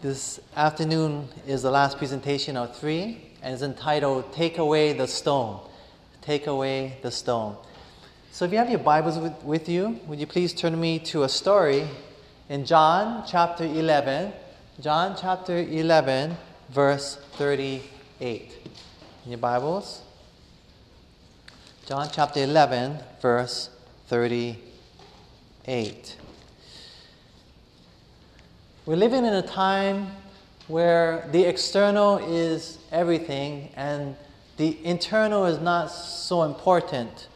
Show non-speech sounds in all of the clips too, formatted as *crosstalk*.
This afternoon is the last presentation of three, and it's entitled Take Away the Stone. Take Away the Stone. So, if you have your Bibles with, with you, would you please turn me to a story in John chapter 11? John chapter 11, verse 38. In your Bibles? John chapter 11, verse 38. We're living in a time where the external is everything and the internal is not so important.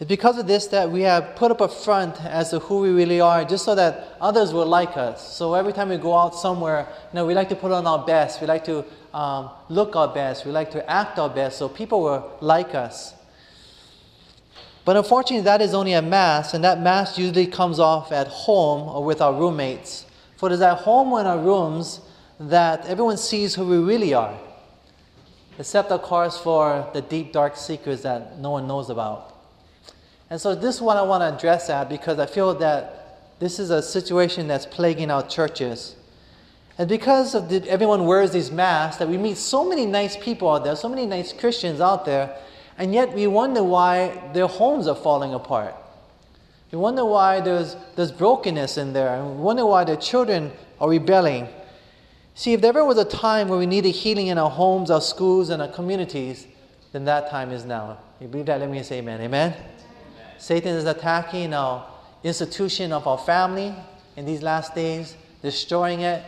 It's because of this that we have put up a front as to who we really are, just so that others will like us. So every time we go out somewhere, you know, we like to put on our best, we like to um, look our best, we like to act our best, so people will like us. But unfortunately, that is only a mask, and that mask usually comes off at home or with our roommates. For it is at home or in our rooms that everyone sees who we really are, except, of course, for the deep, dark secrets that no one knows about. And so, this is what I want to address at because I feel that this is a situation that's plaguing our churches. And because of the, everyone wears these masks, that we meet so many nice people out there, so many nice Christians out there and yet we wonder why their homes are falling apart. We wonder why there's, there's brokenness in there. And we wonder why their children are rebelling. See, if there ever was a time where we needed healing in our homes, our schools, and our communities, then that time is now. You believe that? Let me say amen. Amen? amen. Satan is attacking our institution of our family in these last days, destroying it.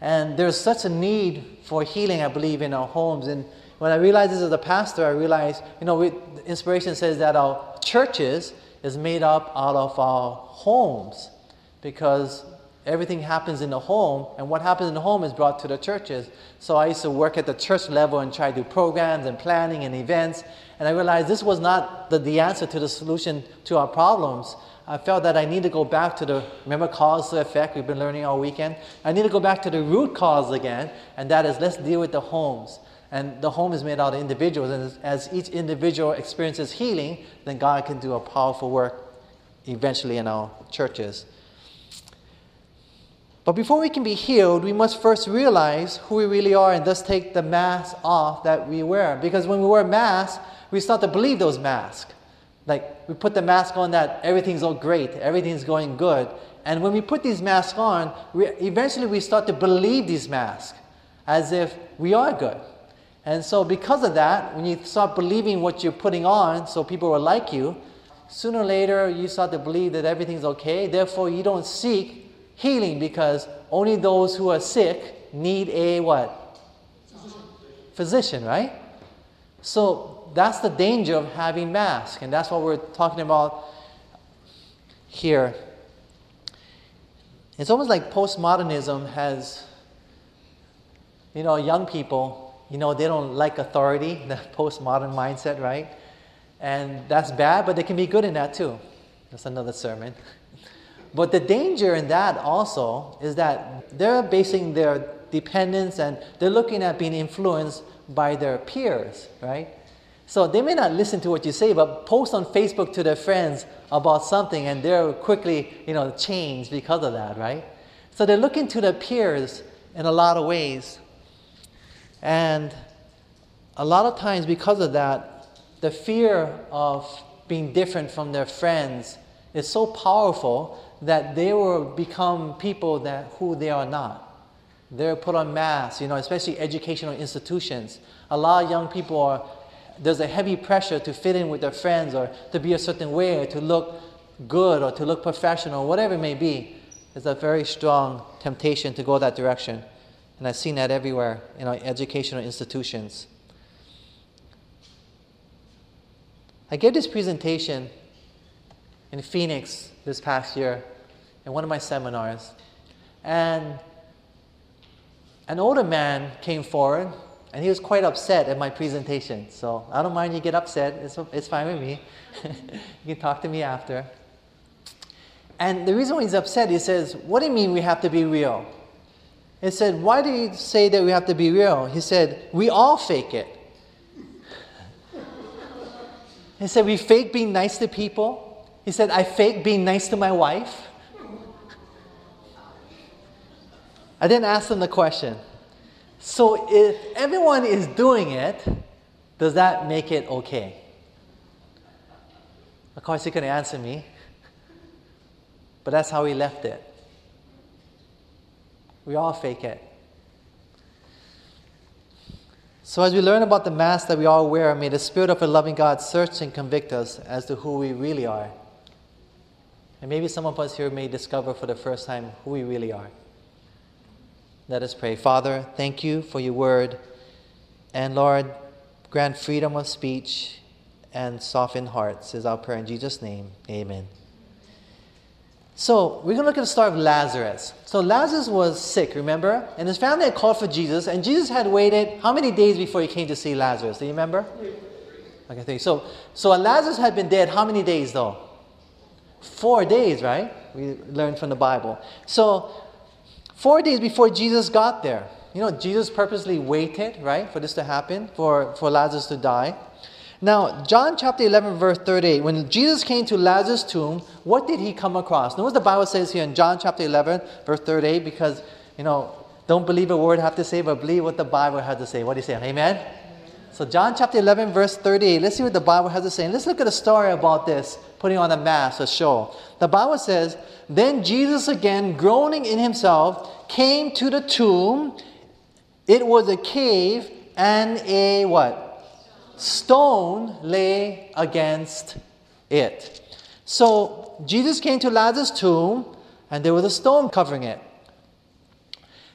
And there's such a need for healing, I believe, in our homes. And when I realized this as a pastor, I realized, you know, we, inspiration says that our churches is made up out of our homes because everything happens in the home, and what happens in the home is brought to the churches. So I used to work at the church level and try to do programs and planning and events, and I realized this was not the, the answer to the solution to our problems. I felt that I need to go back to the, remember cause to effect, we've been learning all weekend? I need to go back to the root cause again, and that is let's deal with the homes. And the home is made out of individuals. And as each individual experiences healing, then God can do a powerful work eventually in our churches. But before we can be healed, we must first realize who we really are and thus take the mask off that we wear. Because when we wear masks, we start to believe those masks. Like we put the mask on that everything's all great, everything's going good. And when we put these masks on, we, eventually we start to believe these masks as if we are good. And so, because of that, when you start believing what you're putting on so people will like you, sooner or later you start to believe that everything's okay. Therefore, you don't seek healing because only those who are sick need a what? Physician, right? So, that's the danger of having masks, and that's what we're talking about here. It's almost like postmodernism has, you know, young people you know, they don't like authority, *laughs* the postmodern mindset, right? And that's bad, but they can be good in that too. That's another sermon. *laughs* But the danger in that also is that they're basing their dependence and they're looking at being influenced by their peers, right? So they may not listen to what you say, but post on Facebook to their friends about something and they're quickly, you know, changed because of that, right? So they're looking to their peers in a lot of ways. And a lot of times, because of that, the fear of being different from their friends is so powerful that they will become people that who they are not. They're put on masks, you know, especially educational institutions. A lot of young people are there's a heavy pressure to fit in with their friends or to be a certain way or to look good or to look professional, whatever it may be. There's a very strong temptation to go that direction. And I've seen that everywhere in our educational institutions. I gave this presentation in Phoenix this past year in one of my seminars. And an older man came forward and he was quite upset at my presentation. So I don't mind you get upset, it's, it's fine with me. *laughs* you can talk to me after. And the reason why he's upset, he says, What do you mean we have to be real? And said, Why do you say that we have to be real? He said, We all fake it. He said, We fake being nice to people. He said, I fake being nice to my wife. I didn't ask him the question. So if everyone is doing it, does that make it okay? Of course, he couldn't answer me, but that's how he left it. We all fake it. So, as we learn about the Mass that we all wear, may the Spirit of a loving God search and convict us as to who we really are. And maybe some of us here may discover for the first time who we really are. Let us pray. Father, thank you for your word. And Lord, grant freedom of speech and soften hearts, is our prayer in Jesus' name. Amen. So, we're going to look at the story of Lazarus. So, Lazarus was sick, remember? And his family had called for Jesus, and Jesus had waited how many days before he came to see Lazarus? Do you remember? Okay, three. So, so Lazarus had been dead how many days though? Four days, right? We learned from the Bible. So, four days before Jesus got there, you know, Jesus purposely waited, right, for this to happen, for, for Lazarus to die. Now, John chapter 11, verse 38, when Jesus came to Lazarus' tomb, what did he come across? Notice the Bible says here in John chapter 11, verse 38, because, you know, don't believe a word I have to say, but believe what the Bible has to say. What do you say? Amen? So, John chapter 11, verse 38, let's see what the Bible has to say. Let's look at a story about this, putting on a mask, a show. The Bible says, Then Jesus again, groaning in himself, came to the tomb. It was a cave and a what? Stone lay against it. So Jesus came to Lazarus' tomb, and there was a stone covering it.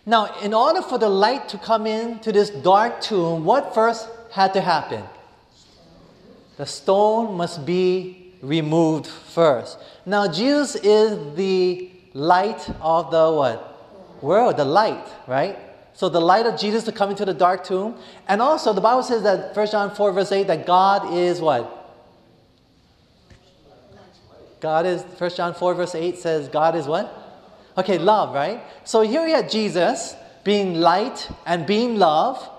Now, in order for the light to come into this dark tomb, what first had to happen? The stone must be removed first. Now, Jesus is the light of the what? World, the light, right? So the light of Jesus to come into the dark tomb. And also the Bible says that 1 John 4 verse 8 that God is what? God is 1 John 4 verse 8 says God is what? Okay, love, right? So here we have Jesus being light and being love.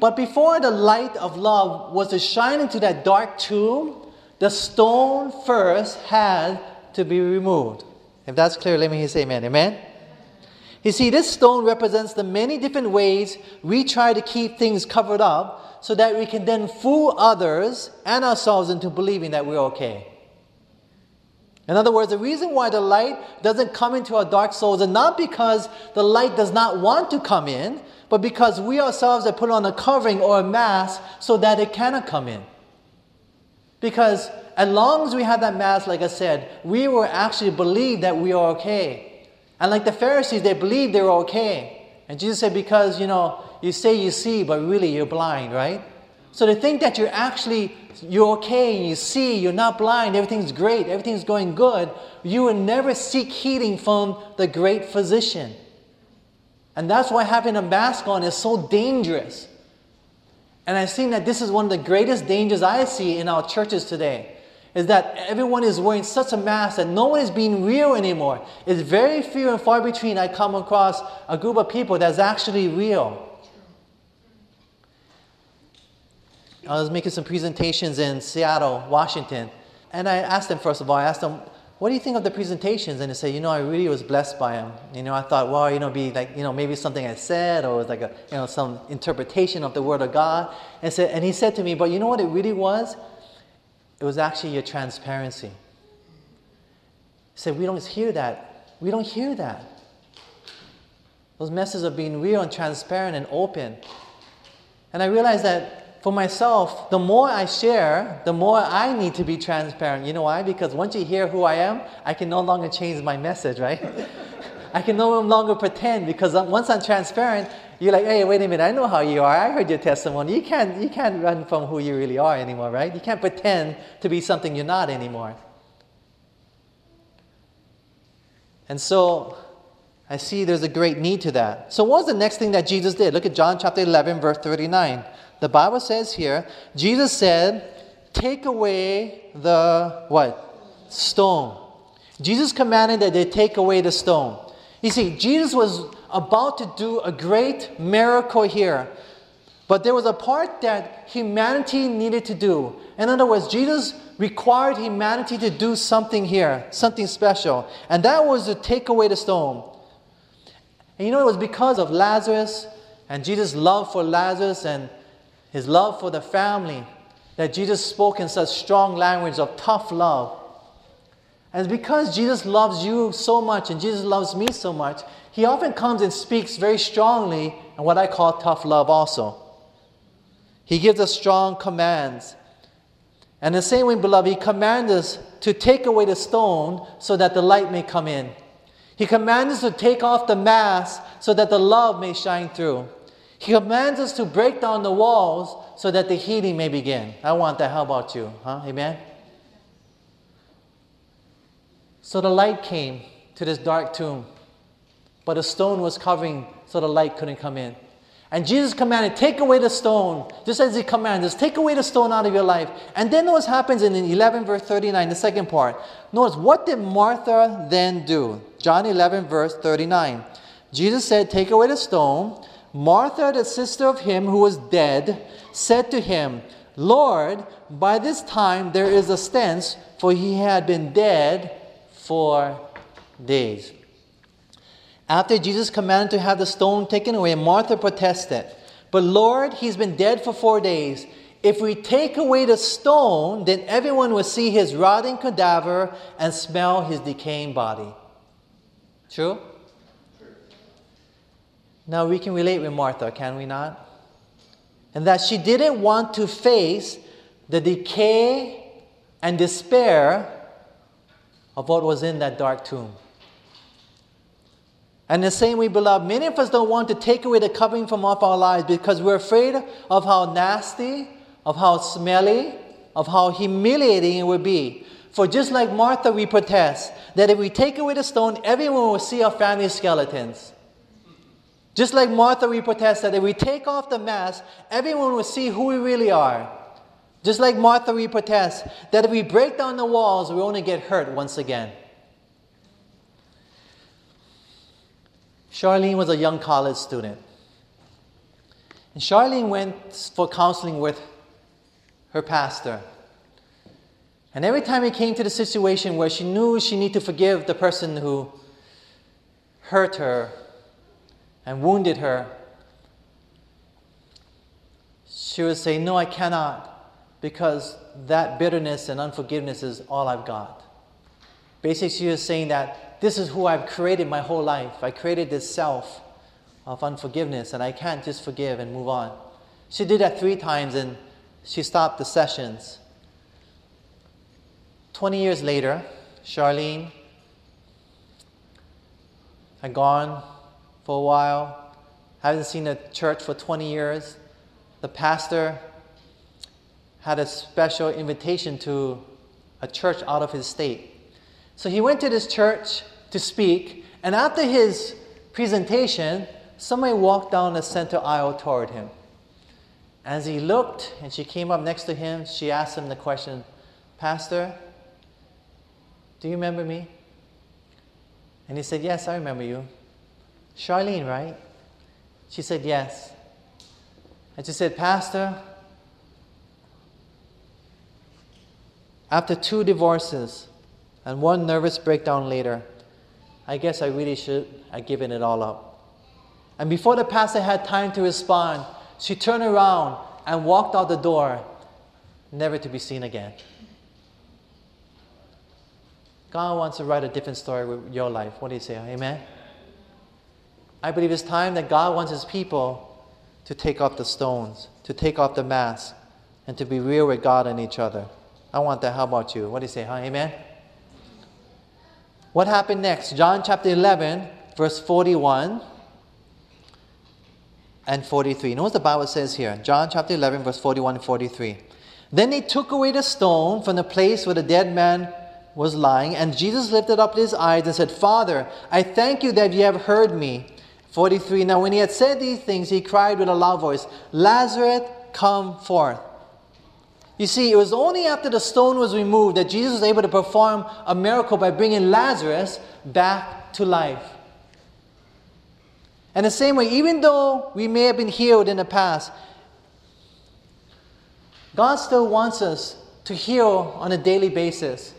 But before the light of love was to shine into that dark tomb, the stone first had to be removed. If that's clear, let me hear say amen. Amen. You see, this stone represents the many different ways we try to keep things covered up so that we can then fool others and ourselves into believing that we're okay. In other words, the reason why the light doesn't come into our dark souls is not because the light does not want to come in, but because we ourselves have put on a covering or a mask so that it cannot come in. Because as long as we have that mask, like I said, we will actually believe that we are okay. And like the Pharisees, they believed they were okay. And Jesus said, because, you know, you say you see, but really you're blind, right? So they think that you're actually, you're okay, you see, you're not blind, everything's great, everything's going good. You will never seek healing from the great physician. And that's why having a mask on is so dangerous. And I've seen that this is one of the greatest dangers I see in our churches today is that everyone is wearing such a mask that no one is being real anymore. It's very few and far between I come across a group of people that's actually real. I was making some presentations in Seattle, Washington, and I asked them, first of all, I asked them, what do you think of the presentations? And they said, you know, I really was blessed by them. You know, I thought, well, you know, be like, you know, maybe something I said or like a, you know, some interpretation of the Word of God. And, said, and he said to me, but you know what it really was? It was actually your transparency. Said, We don't hear that. We don't hear that. Those messages of being real and transparent and open. And I realized that for myself, the more I share, the more I need to be transparent. You know why? Because once you hear who I am, I can no longer change my message, right? *laughs* I can no longer pretend because once I'm transparent, you're like, hey, wait a minute, I know how you are. I heard your testimony. You can't, you can't run from who you really are anymore, right? You can't pretend to be something you're not anymore. And so I see there's a great need to that. So what was the next thing that Jesus did? Look at John chapter 11, verse 39. The Bible says here, Jesus said, take away the what? Stone. Jesus commanded that they take away the stone. You see, Jesus was about to do a great miracle here. But there was a part that humanity needed to do. In other words, Jesus required humanity to do something here, something special. And that was to take away the stone. And you know, it was because of Lazarus and Jesus' love for Lazarus and his love for the family that Jesus spoke in such strong language of tough love. And because Jesus loves you so much and Jesus loves me so much, he often comes and speaks very strongly and what I call tough love also. He gives us strong commands. And the same way, beloved, he commands us to take away the stone so that the light may come in. He commands us to take off the mask so that the love may shine through. He commands us to break down the walls so that the healing may begin. I want that. How about you? Huh? Amen? So the light came to this dark tomb, but a stone was covering so the light couldn't come in. And Jesus commanded, take away the stone, just as he commands us, take away the stone out of your life. And then notice happens in 11 verse 39, the second part. Notice, what did Martha then do? John 11 verse 39. Jesus said, take away the stone. Martha, the sister of him who was dead, said to him, Lord, by this time there is a stench, for he had been dead four days. After Jesus commanded to have the stone taken away, Martha protested, But Lord, he's been dead for four days. If we take away the stone, then everyone will see his rotting cadaver and smell his decaying body. True? Now we can relate with Martha, can we not? And that she didn't want to face the decay and despair of what was in that dark tomb. And the same way, beloved, many of us don't want to take away the covering from off our lives because we're afraid of how nasty, of how smelly, of how humiliating it would be. For just like Martha, we protest that if we take away the stone, everyone will see our family skeletons. Just like Martha, we protest that if we take off the mask, everyone will see who we really are. Just like Martha, we protest that if we break down the walls, we only get hurt once again. Charlene was a young college student. And Charlene went for counseling with her pastor. And every time it came to the situation where she knew she needed to forgive the person who hurt her and wounded her, she would say, No, I cannot, because that bitterness and unforgiveness is all I've got. Basically, she was saying that this is who I've created my whole life. I created this self of unforgiveness, and I can't just forgive and move on. She did that three times and she stopped the sessions. 20 years later, Charlene had gone for a while, haven't seen the church for 20 years. The pastor had a special invitation to a church out of his state. So he went to this church to speak, and after his presentation, somebody walked down the center aisle toward him. As he looked and she came up next to him, she asked him the question, Pastor, do you remember me? And he said, Yes, I remember you. Charlene, right? She said, Yes. And she said, Pastor, after two divorces and one nervous breakdown later, I guess I really should have given it all up. And before the pastor had time to respond, she turned around and walked out the door, never to be seen again. God wants to write a different story with your life. What do you say? Amen? I believe it's time that God wants His people to take off the stones, to take off the mask, and to be real with God and each other. I want that. How about you? What do you say? Huh? Amen? What happened next? John chapter 11, verse 41 and 43. Notice the Bible says here. John chapter 11, verse 41 and 43. Then they took away the stone from the place where the dead man was lying, and Jesus lifted up his eyes and said, Father, I thank you that you have heard me. 43. Now, when he had said these things, he cried with a loud voice, Lazarus, come forth. You see, it was only after the stone was removed that Jesus was able to perform a miracle by bringing Lazarus back to life. And the same way, even though we may have been healed in the past, God still wants us to heal on a daily basis.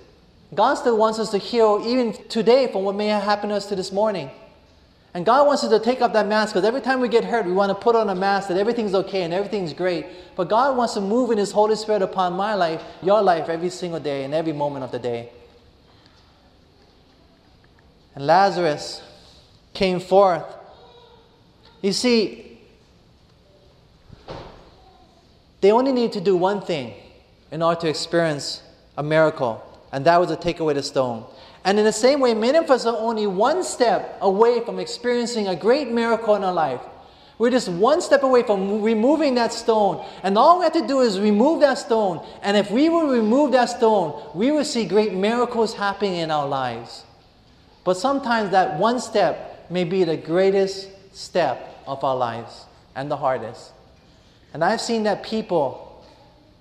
God still wants us to heal even today from what may have happened to us to this morning. And God wants us to take off that mask because every time we get hurt, we want to put on a mask that everything's okay and everything's great. But God wants to move in His Holy Spirit upon my life, your life, every single day and every moment of the day. And Lazarus came forth. You see, they only need to do one thing in order to experience a miracle, and that was to take away the stone. And in the same way, many of us are only one step away from experiencing a great miracle in our life. We're just one step away from removing that stone. And all we have to do is remove that stone. And if we will remove that stone, we will see great miracles happening in our lives. But sometimes that one step may be the greatest step of our lives and the hardest. And I've seen that people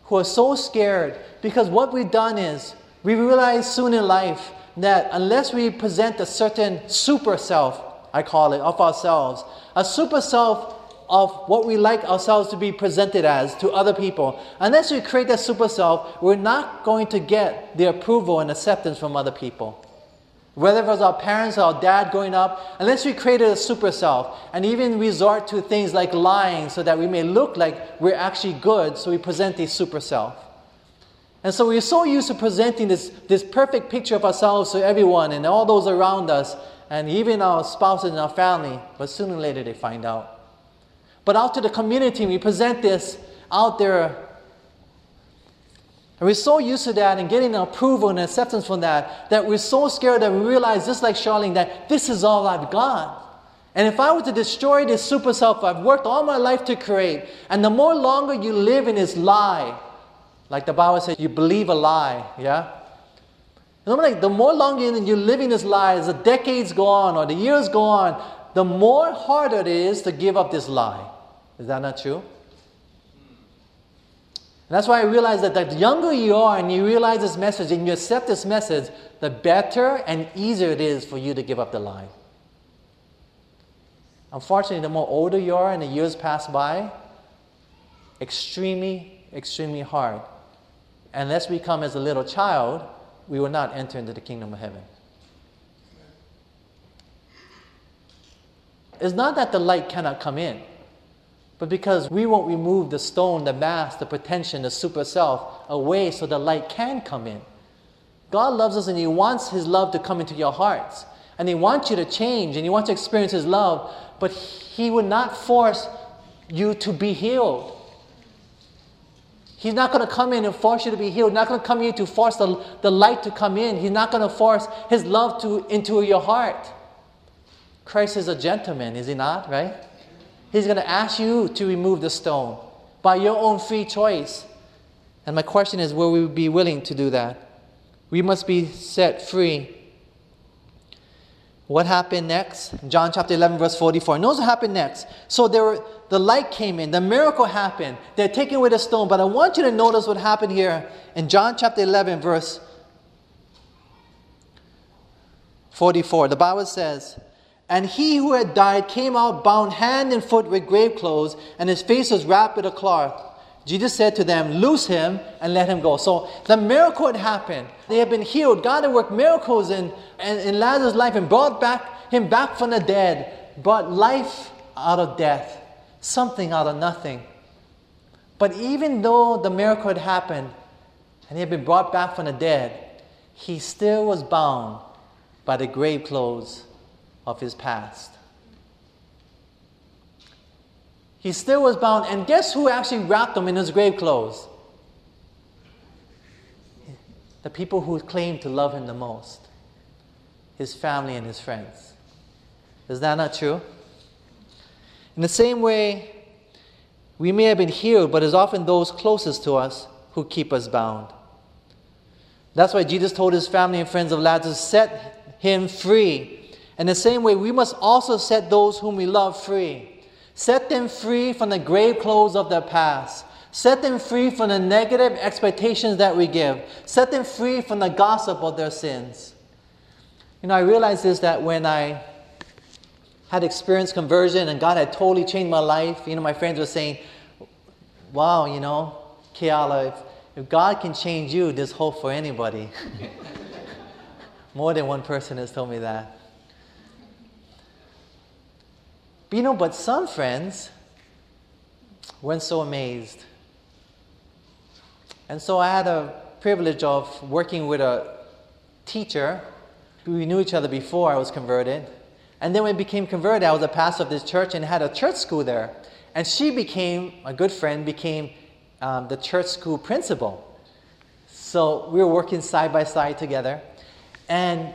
who are so scared because what we've done is we realize soon in life that unless we present a certain super self, I call it, of ourselves, a super self of what we like ourselves to be presented as to other people, unless we create that super self, we're not going to get the approval and acceptance from other people. Whether it was our parents or our dad growing up, unless we created a super self and even resort to things like lying so that we may look like we're actually good, so we present a super self. And so we're so used to presenting this, this perfect picture of ourselves to everyone and all those around us, and even our spouses and our family, but sooner or later they find out. But out to the community, we present this out there. And we're so used to that and getting approval and acceptance from that that we're so scared that we realize, just like Charlene, that this is all I've got. And if I were to destroy this super self I've worked all my life to create, and the more longer you live in this lie, like the Bible says, you believe a lie, yeah? And I'm like the more longer you live in this lie, as the decades go on or the years go on, the more harder it is to give up this lie. Is that not true? And that's why I realize that the younger you are and you realize this message and you accept this message, the better and easier it is for you to give up the lie. Unfortunately, the more older you are and the years pass by, extremely, extremely hard unless we come as a little child, we will not enter into the kingdom of heaven. It's not that the light cannot come in, but because we won't remove the stone, the mask, the pretension, the super self away so the light can come in. God loves us and He wants His love to come into your hearts. And He wants you to change and He wants to experience His love, but He would not force you to be healed. He's not going to come in and force you to be healed. He's not going to come in to force the, the light to come in. He's not going to force His love to, into your heart. Christ is a gentleman, is He not, right? He's going to ask you to remove the stone by your own free choice. And my question is will we be willing to do that? We must be set free. What happened next? John chapter 11, verse 44. Notice what happened next. So there were the light came in, the miracle happened. They're taking away the stone. But I want you to notice what happened here in John chapter 11, verse 44. The Bible says, And he who had died came out bound hand and foot with grave clothes, and his face was wrapped with a cloth. Jesus said to them, Loose him and let him go. So the miracle had happened. They had been healed. God had worked miracles in, in, in Lazarus' life and brought back him back from the dead, brought life out of death something out of nothing. But even though the miracle had happened and he had been brought back from the dead, he still was bound by the grave clothes of his past. He still was bound, and guess who actually wrapped him in his grave clothes? The people who claimed to love him the most his family and his friends. Is that not true? In the same way, we may have been healed, but it's often those closest to us who keep us bound. That's why Jesus told his family and friends of Lazarus, set him free. In the same way, we must also set those whom we love free. Set them free from the grave clothes of their past. Set them free from the negative expectations that we give. Set them free from the gossip of their sins. You know, I realized this that when I had experienced conversion and God had totally changed my life. You know, my friends were saying, wow, you know, Keala, if, if God can change you, there's hope for anybody. *laughs* More than one person has told me that. But you know, but some friends weren't so amazed. And so I had a privilege of working with a teacher. We knew each other before I was converted. And then when I became converted, I was a pastor of this church and had a church school there. And she became, a good friend, became um, the church school principal. So we were working side by side together. And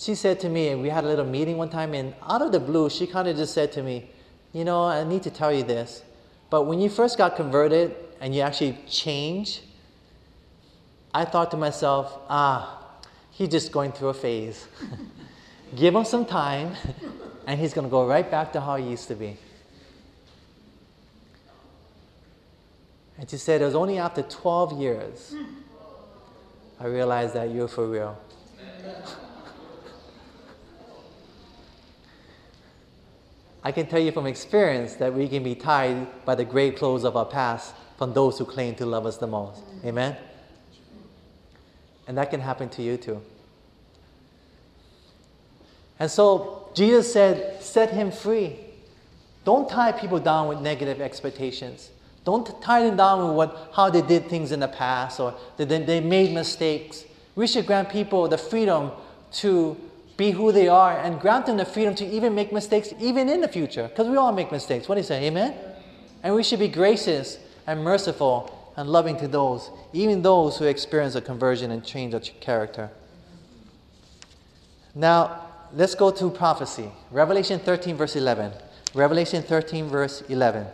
she said to me, and we had a little meeting one time, and out of the blue, she kind of just said to me, You know, I need to tell you this, but when you first got converted and you actually changed, I thought to myself, ah, he's just going through a phase. *laughs* Give him some time, *laughs* and he's going to go right back to how he used to be. And she said, It was only after 12 years I realized that you're for real. *laughs* I can tell you from experience that we can be tied by the grave clothes of our past from those who claim to love us the most. Amen? And that can happen to you too. And so Jesus said, Set him free. Don't tie people down with negative expectations. Don't tie them down with what, how they did things in the past or that they made mistakes. We should grant people the freedom to be who they are and grant them the freedom to even make mistakes even in the future because we all make mistakes. What do you say? Amen? And we should be gracious and merciful and loving to those, even those who experience a conversion and change of character. Now, let's go to prophecy. Revelation 13, verse 11. Revelation 13, verse 11.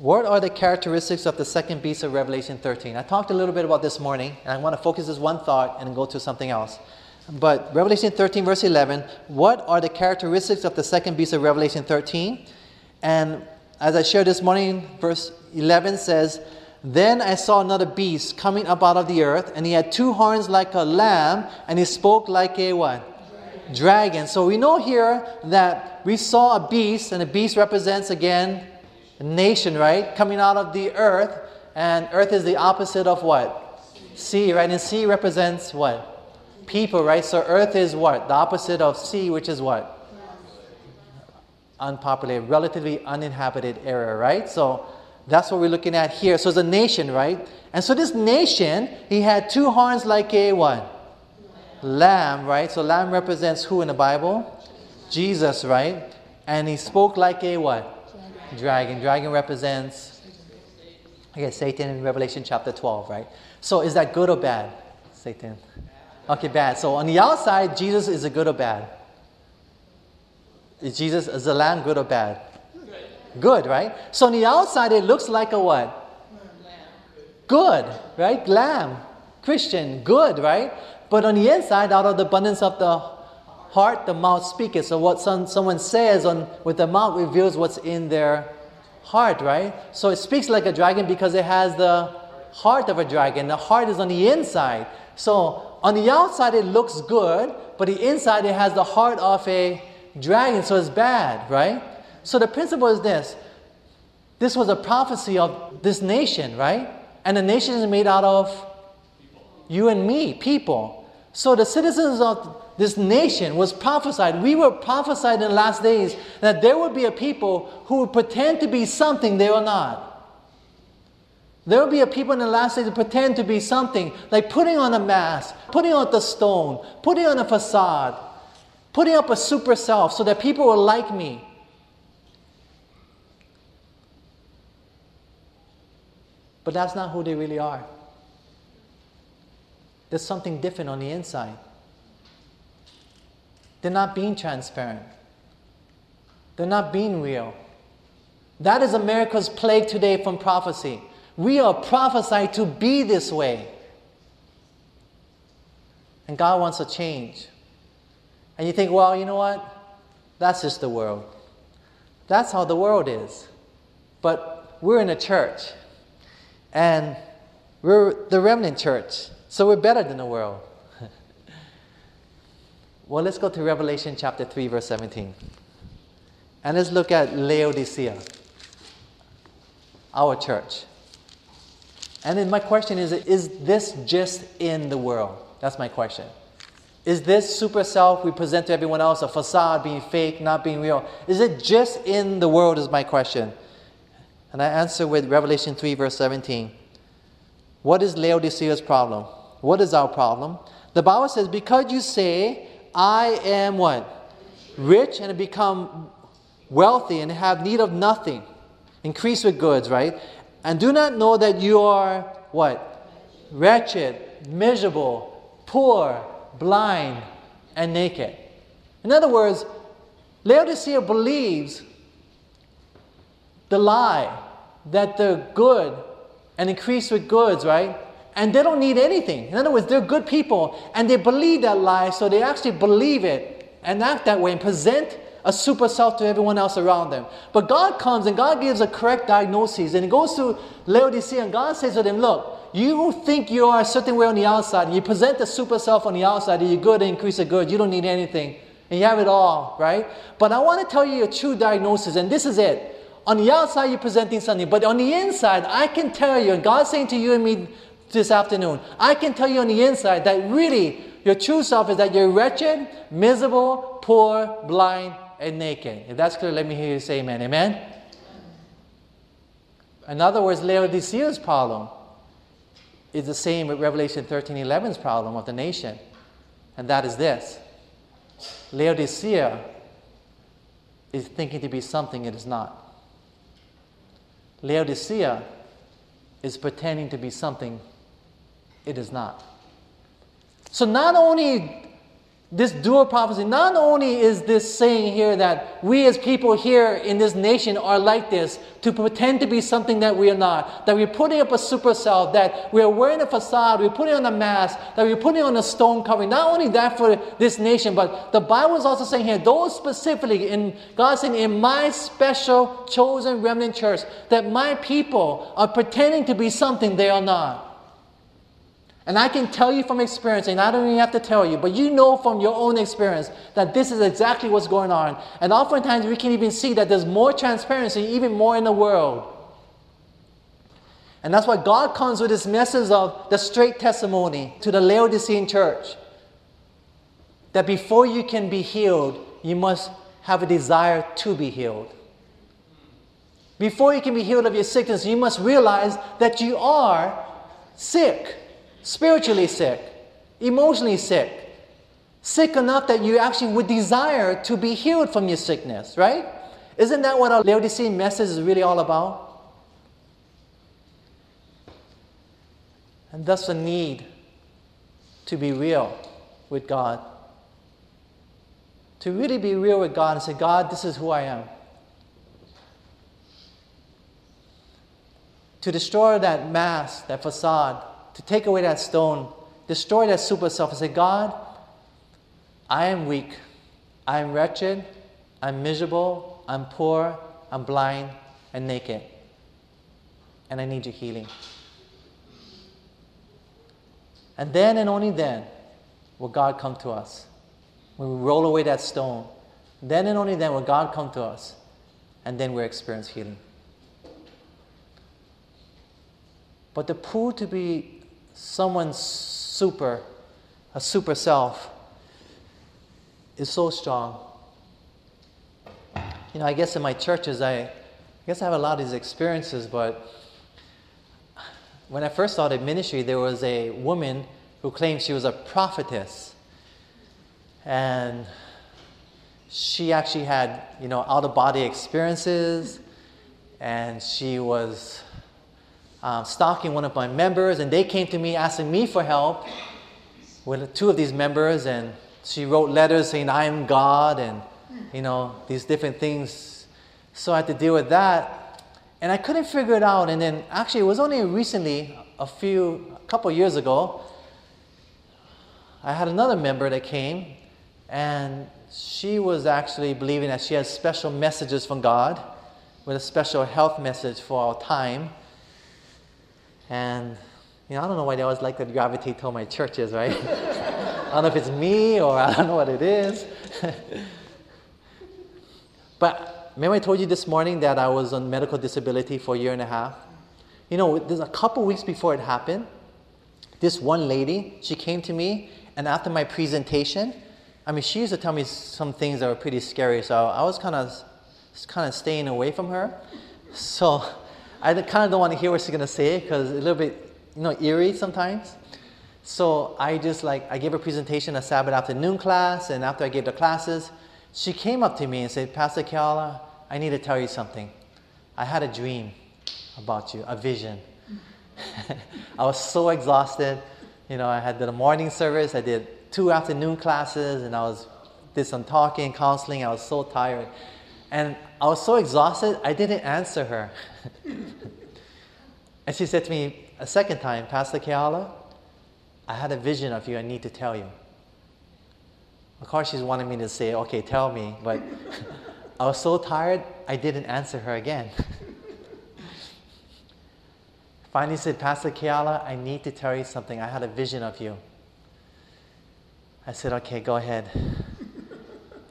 What are the characteristics of the second beast of Revelation 13? I talked a little bit about this morning, and I want to focus this one thought and go to something else. But Revelation 13, verse 11, what are the characteristics of the second beast of Revelation 13? And as I shared this morning, verse 11 says, Then I saw another beast coming up out of the earth, and he had two horns like a lamb, and he spoke like a what? Dragon. So we know here that we saw a beast, and a beast represents again nation, right? Coming out of the earth, and earth is the opposite of what? Sea, right? And sea represents what? People, right? So earth is what? The opposite of sea, which is what? Unpopulated, relatively uninhabited area, right? So that's what we're looking at here. So it's a nation, right? And so this nation, he had two horns like a what? Lamb, right? So lamb represents who in the Bible? Jesus, right? And he spoke like a what? Dragon. Dragon represents, okay, Satan in Revelation chapter 12, right? So is that good or bad? Satan. Okay, bad. So on the outside, Jesus is a good or bad? Is Jesus is the lamb good or bad? Good. Good, right? So on the outside, it looks like a what? Good, right? Lamb, Christian, good, right? But on the inside, out of the abundance of the heart, the mouth speaketh. So what some, someone says on with the mouth reveals what's in their heart, right? So it speaks like a dragon because it has the heart of a dragon. The heart is on the inside. So on the outside it looks good, but the inside it has the heart of a dragon, so it's bad, right? So the principle is this. This was a prophecy of this nation, right? And the nation is made out of you and me, people. So the citizens of this nation was prophesied. We were prophesied in the last days that there would be a people who would pretend to be something they were not. There will be a people in the last days who pretend to be something, like putting on a mask, putting on the stone, putting on a facade, putting up a super self so that people will like me. But that's not who they really are. There's something different on the inside. They're not being transparent. They're not being real. That is America's plague today from prophecy. We are prophesied to be this way. And God wants a change. And you think, well, you know what? That's just the world. That's how the world is. But we're in a church. And we're the remnant church. So we're better than the world. Well, let's go to Revelation chapter 3, verse 17. And let's look at Laodicea, our church. And then my question is Is this just in the world? That's my question. Is this super self we present to everyone else a facade being fake, not being real? Is it just in the world? Is my question. And I answer with Revelation 3, verse 17. What is Laodicea's problem? What is our problem? The Bible says, Because you say, I am what? Rich and become wealthy and have need of nothing, increase with goods, right? And do not know that you are what? Wretched, miserable, poor, blind, and naked. In other words, Laodicea believes the lie that they're good and increase with goods, right? And they don't need anything. In other words, they're good people and they believe that lie, so they actually believe it and act that way and present a super self to everyone else around them. But God comes and God gives a correct diagnosis and He goes to Laodicea and God says to them, Look, you think you are a certain way on the outside and you present the super self on the outside and you're good and increase the good, you don't need anything and you have it all, right? But I want to tell you a true diagnosis, and this is it. On the outside, you're presenting something, but on the inside, I can tell you, and God's saying to you and me this afternoon, I can tell you on the inside that really your true self is that you're wretched, miserable, poor, blind, and naked. If that's clear, let me hear you say amen. Amen? In other words, Laodicea's problem is the same with Revelation 13 11's problem of the nation, and that is this Laodicea is thinking to be something it is not. Laodicea is pretending to be something it is not. So, not only this dual prophecy, not only is this saying here that we as people here in this nation are like this, to pretend to be something that we are not, that we're putting up a super self, that we're wearing a facade, we're putting on a mask, that we're putting on a stone covering. Not only that for this nation, but the Bible is also saying here, those specifically in God saying, in my special chosen remnant church, that my people are pretending to be something they are not. And I can tell you from experience, and I don't even have to tell you, but you know from your own experience that this is exactly what's going on. And oftentimes we can even see that there's more transparency, even more in the world. And that's why God comes with this message of the straight testimony to the Laodicean church. That before you can be healed, you must have a desire to be healed. Before you can be healed of your sickness, you must realize that you are sick spiritually sick, emotionally sick, sick enough that you actually would desire to be healed from your sickness, right? Isn't that what our Laodicean message is really all about? And thus a need to be real with God. To really be real with God and say, God, this is who I am. To destroy that mask, that facade, to take away that stone, destroy that super self, and say, God, I am weak, I am wretched, I'm miserable, I'm poor, I'm blind, and naked. And I need your healing. And then and only then will God come to us. When we roll away that stone, then and only then will God come to us. And then we experience healing. But the pool to be someone's super, a super self, is so strong. You know, I guess in my churches, I, I guess I have a lot of these experiences, but when I first started ministry, there was a woman who claimed she was a prophetess. And she actually had, you know, out of body experiences, and she was um, stalking one of my members, and they came to me asking me for help with two of these members, and she wrote letters saying, I am God, and you know, these different things. So I had to deal with that, and I couldn't figure it out. And then actually, it was only recently, a few, a couple years ago, I had another member that came, and she was actually believing that she has special messages from God with a special health message for our time. And you know, I don't know why they always like to gravitate toward my churches, right? *laughs* I don't know if it's me or I don't know what it is. *laughs* but remember I told you this morning that I was on medical disability for a year and a half? You know, there's a couple weeks before it happened, this one lady, she came to me, and after my presentation, I mean, she used to tell me some things that were pretty scary, so I was kind of, kind of staying away from her. So I kind of don't want to hear what she's gonna say because it's a little bit, you know, eerie sometimes. So I just like I gave a presentation a Sabbath afternoon class, and after I gave the classes, she came up to me and said, Pastor Keala, I need to tell you something. I had a dream about you, a vision. *laughs* I was so exhausted. You know, I had the morning service, I did two afternoon classes, and I was did some talking, counseling. I was so tired. And I was so exhausted, I didn't answer her. *laughs* *laughs* and she said to me a second time, Pastor Keala, I had a vision of you, I need to tell you. Of course, she's wanting me to say, okay, tell me, but *laughs* I was so tired, I didn't answer her again. *laughs* Finally said, Pastor Keala, I need to tell you something. I had a vision of you. I said, okay, go ahead.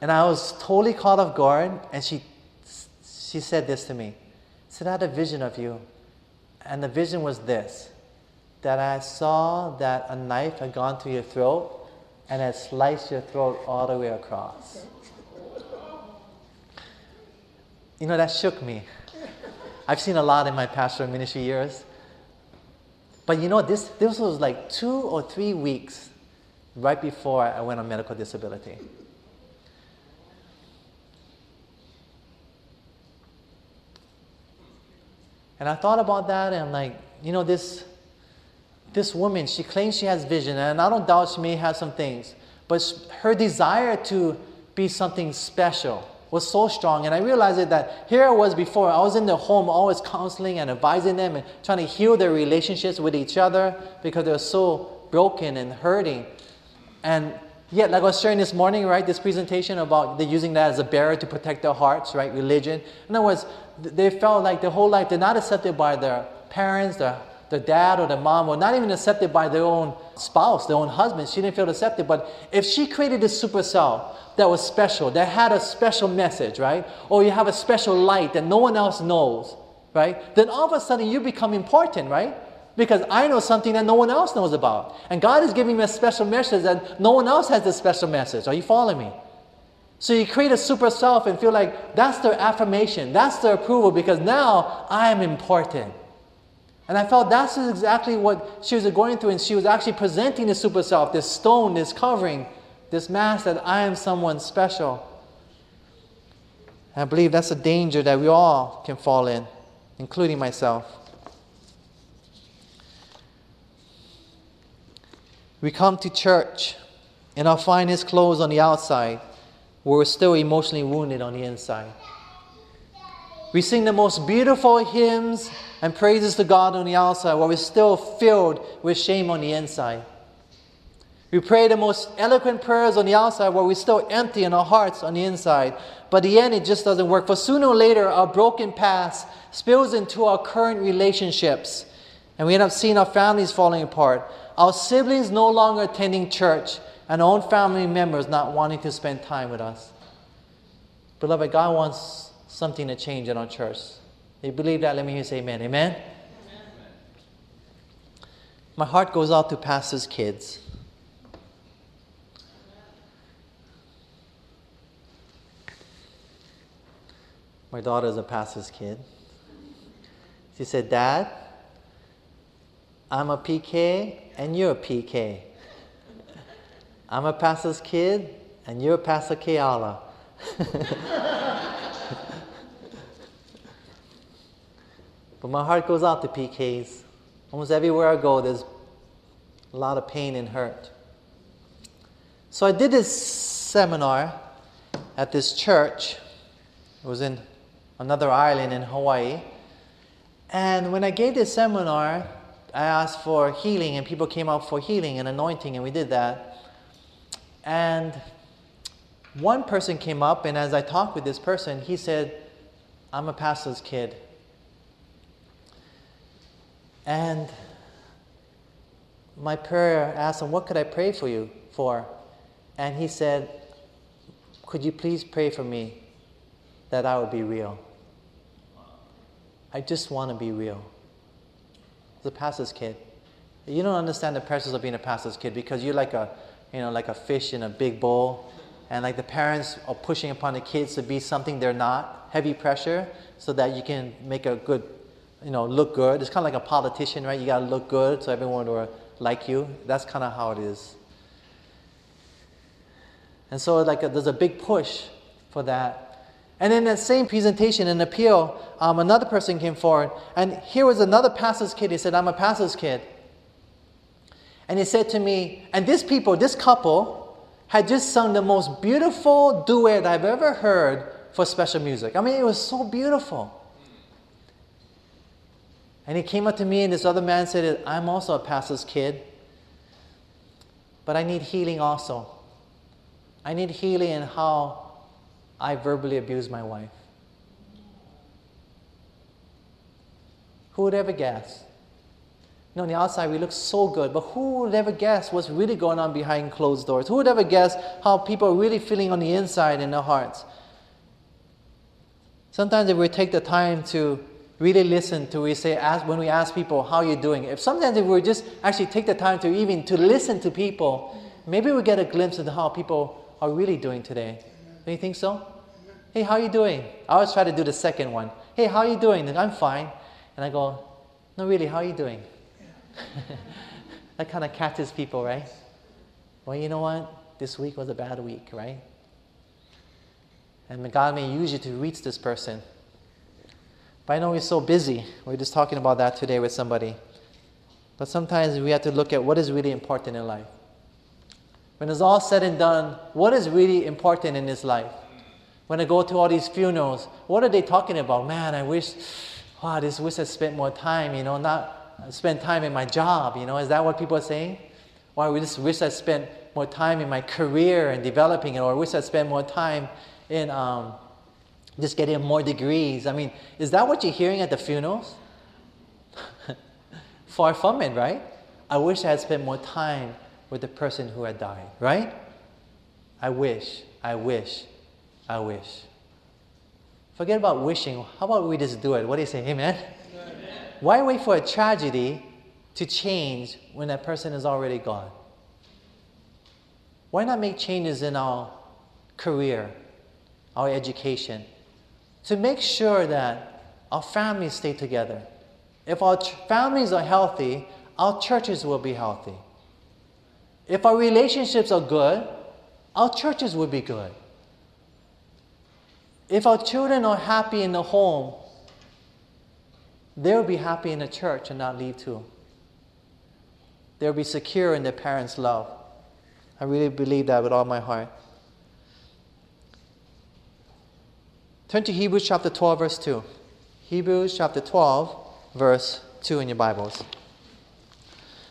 and I was totally caught off guard, and she, she said this to me. I had a vision of you. And the vision was this that I saw that a knife had gone through your throat and had sliced your throat all the way across. You know, that shook me. I've seen a lot in my pastoral ministry years. But you know, this, this was like two or three weeks right before I went on medical disability. And I thought about that and like, you know, this, this woman, she claims she has vision, and I don't doubt she may have some things, but her desire to be something special was so strong. And I realized that here I was before, I was in their home always counseling and advising them and trying to heal their relationships with each other because they were so broken and hurting. And yet, like I was sharing this morning, right, this presentation about they using that as a barrier to protect their hearts, right, religion. In other words, they felt like their whole life they're not accepted by their parents, their, their dad or their mom, or not even accepted by their own spouse, their own husband. She didn't feel accepted. But if she created this super self, that was special, that had a special message, right? Or you have a special light that no one else knows, right? Then all of a sudden you become important, right? Because I know something that no one else knows about. And God is giving me a special message that no one else has this special message. Are you following me? So you create a super self and feel like that's their affirmation, that's their approval because now I am important. And I felt that's exactly what she was going through, and she was actually presenting the super self, this stone, this covering this mask that I am someone special. And I believe that's a danger that we all can fall in, including myself. We come to church in our finest clothes on the outside, where we're still emotionally wounded on the inside. We sing the most beautiful hymns and praises to God on the outside, while we're still filled with shame on the inside. We pray the most eloquent prayers on the outside while we're still empty in our hearts on the inside. But the end, it just doesn't work. For sooner or later, our broken past spills into our current relationships. And we end up seeing our families falling apart. Our siblings no longer attending church, and our own family members not wanting to spend time with us. Beloved, God wants something to change in our church. You believe that, let me hear you say amen. Amen? amen. My heart goes out to pastors' kids. My daughter's a pastor's kid. She said, Dad, I'm a PK and you're a PK. I'm a pastor's kid and you're a Pastor Keala. *laughs* but my heart goes out to PKs. Almost everywhere I go, there's a lot of pain and hurt. So I did this seminar at this church. It was in another island in Hawaii. And when I gave this seminar, I asked for healing, and people came out for healing and anointing, and we did that. And one person came up, and as I talked with this person, he said, I'm a pastor's kid. And my prayer asked him, What could I pray for you for? And he said, Could you please pray for me that I would be real? I just want to be real. As a pastor's kid. You don't understand the pressures of being a pastor's kid because you're like a, you know, like a fish in a big bowl, and like the parents are pushing upon the kids to be something they're not, heavy pressure, so that you can make a good, you know, look good. It's kind of like a politician, right? You gotta look good so everyone will like you. That's kind of how it is. And so, like, a, there's a big push for that. And in that same presentation and appeal, um, another person came forward, and here was another pastor's kid. He said, I'm a pastor's kid. And he said to me, and this people, this couple, had just sung the most beautiful duet I've ever heard for special music. I mean, it was so beautiful. And he came up to me, and this other man said, I'm also a pastor's kid, but I need healing also. I need healing in how I verbally abused my wife. Who would ever guess? You know, on the outside we look so good, but who would ever guess what's really going on behind closed doors? Who would ever guess how people are really feeling on the inside in their hearts? Sometimes if we take the time to really listen to we say ask, when we ask people how you're doing, if sometimes if we just actually take the time to even to listen to people, maybe we get a glimpse into how people are really doing today. Do you think so? Hey, how are you doing? I always try to do the second one. Hey, how are you doing? And I'm fine. And I go, no, really, how are you doing? *laughs* that kind of catches people, right? Well, you know what? This week was a bad week, right? And God may use you to reach this person. But I know we're so busy. We're just talking about that today with somebody. But sometimes we have to look at what is really important in life. When it's all said and done, what is really important in this life? When I go to all these funerals, what are they talking about? Man, I wish, wow, I just wish I spent more time, you know, not spend time in my job, you know. Is that what people are saying? Or I just wish I spent more time in my career and developing it, or I wish I spent more time in um, just getting more degrees. I mean, is that what you're hearing at the funerals? *laughs* Far from it, right? I wish I had spent more time with the person who had died, right? I wish, I wish, I wish. Forget about wishing. How about we just do it? What do you say? Amen? Amen. Why wait for a tragedy to change when that person is already gone? Why not make changes in our career, our education, to make sure that our families stay together? If our ch- families are healthy, our churches will be healthy. If our relationships are good, our churches will be good. If our children are happy in the home, they'll be happy in the church and not leave too. They'll be secure in their parents' love. I really believe that with all my heart. Turn to Hebrews chapter 12, verse 2. Hebrews chapter 12, verse 2 in your Bibles.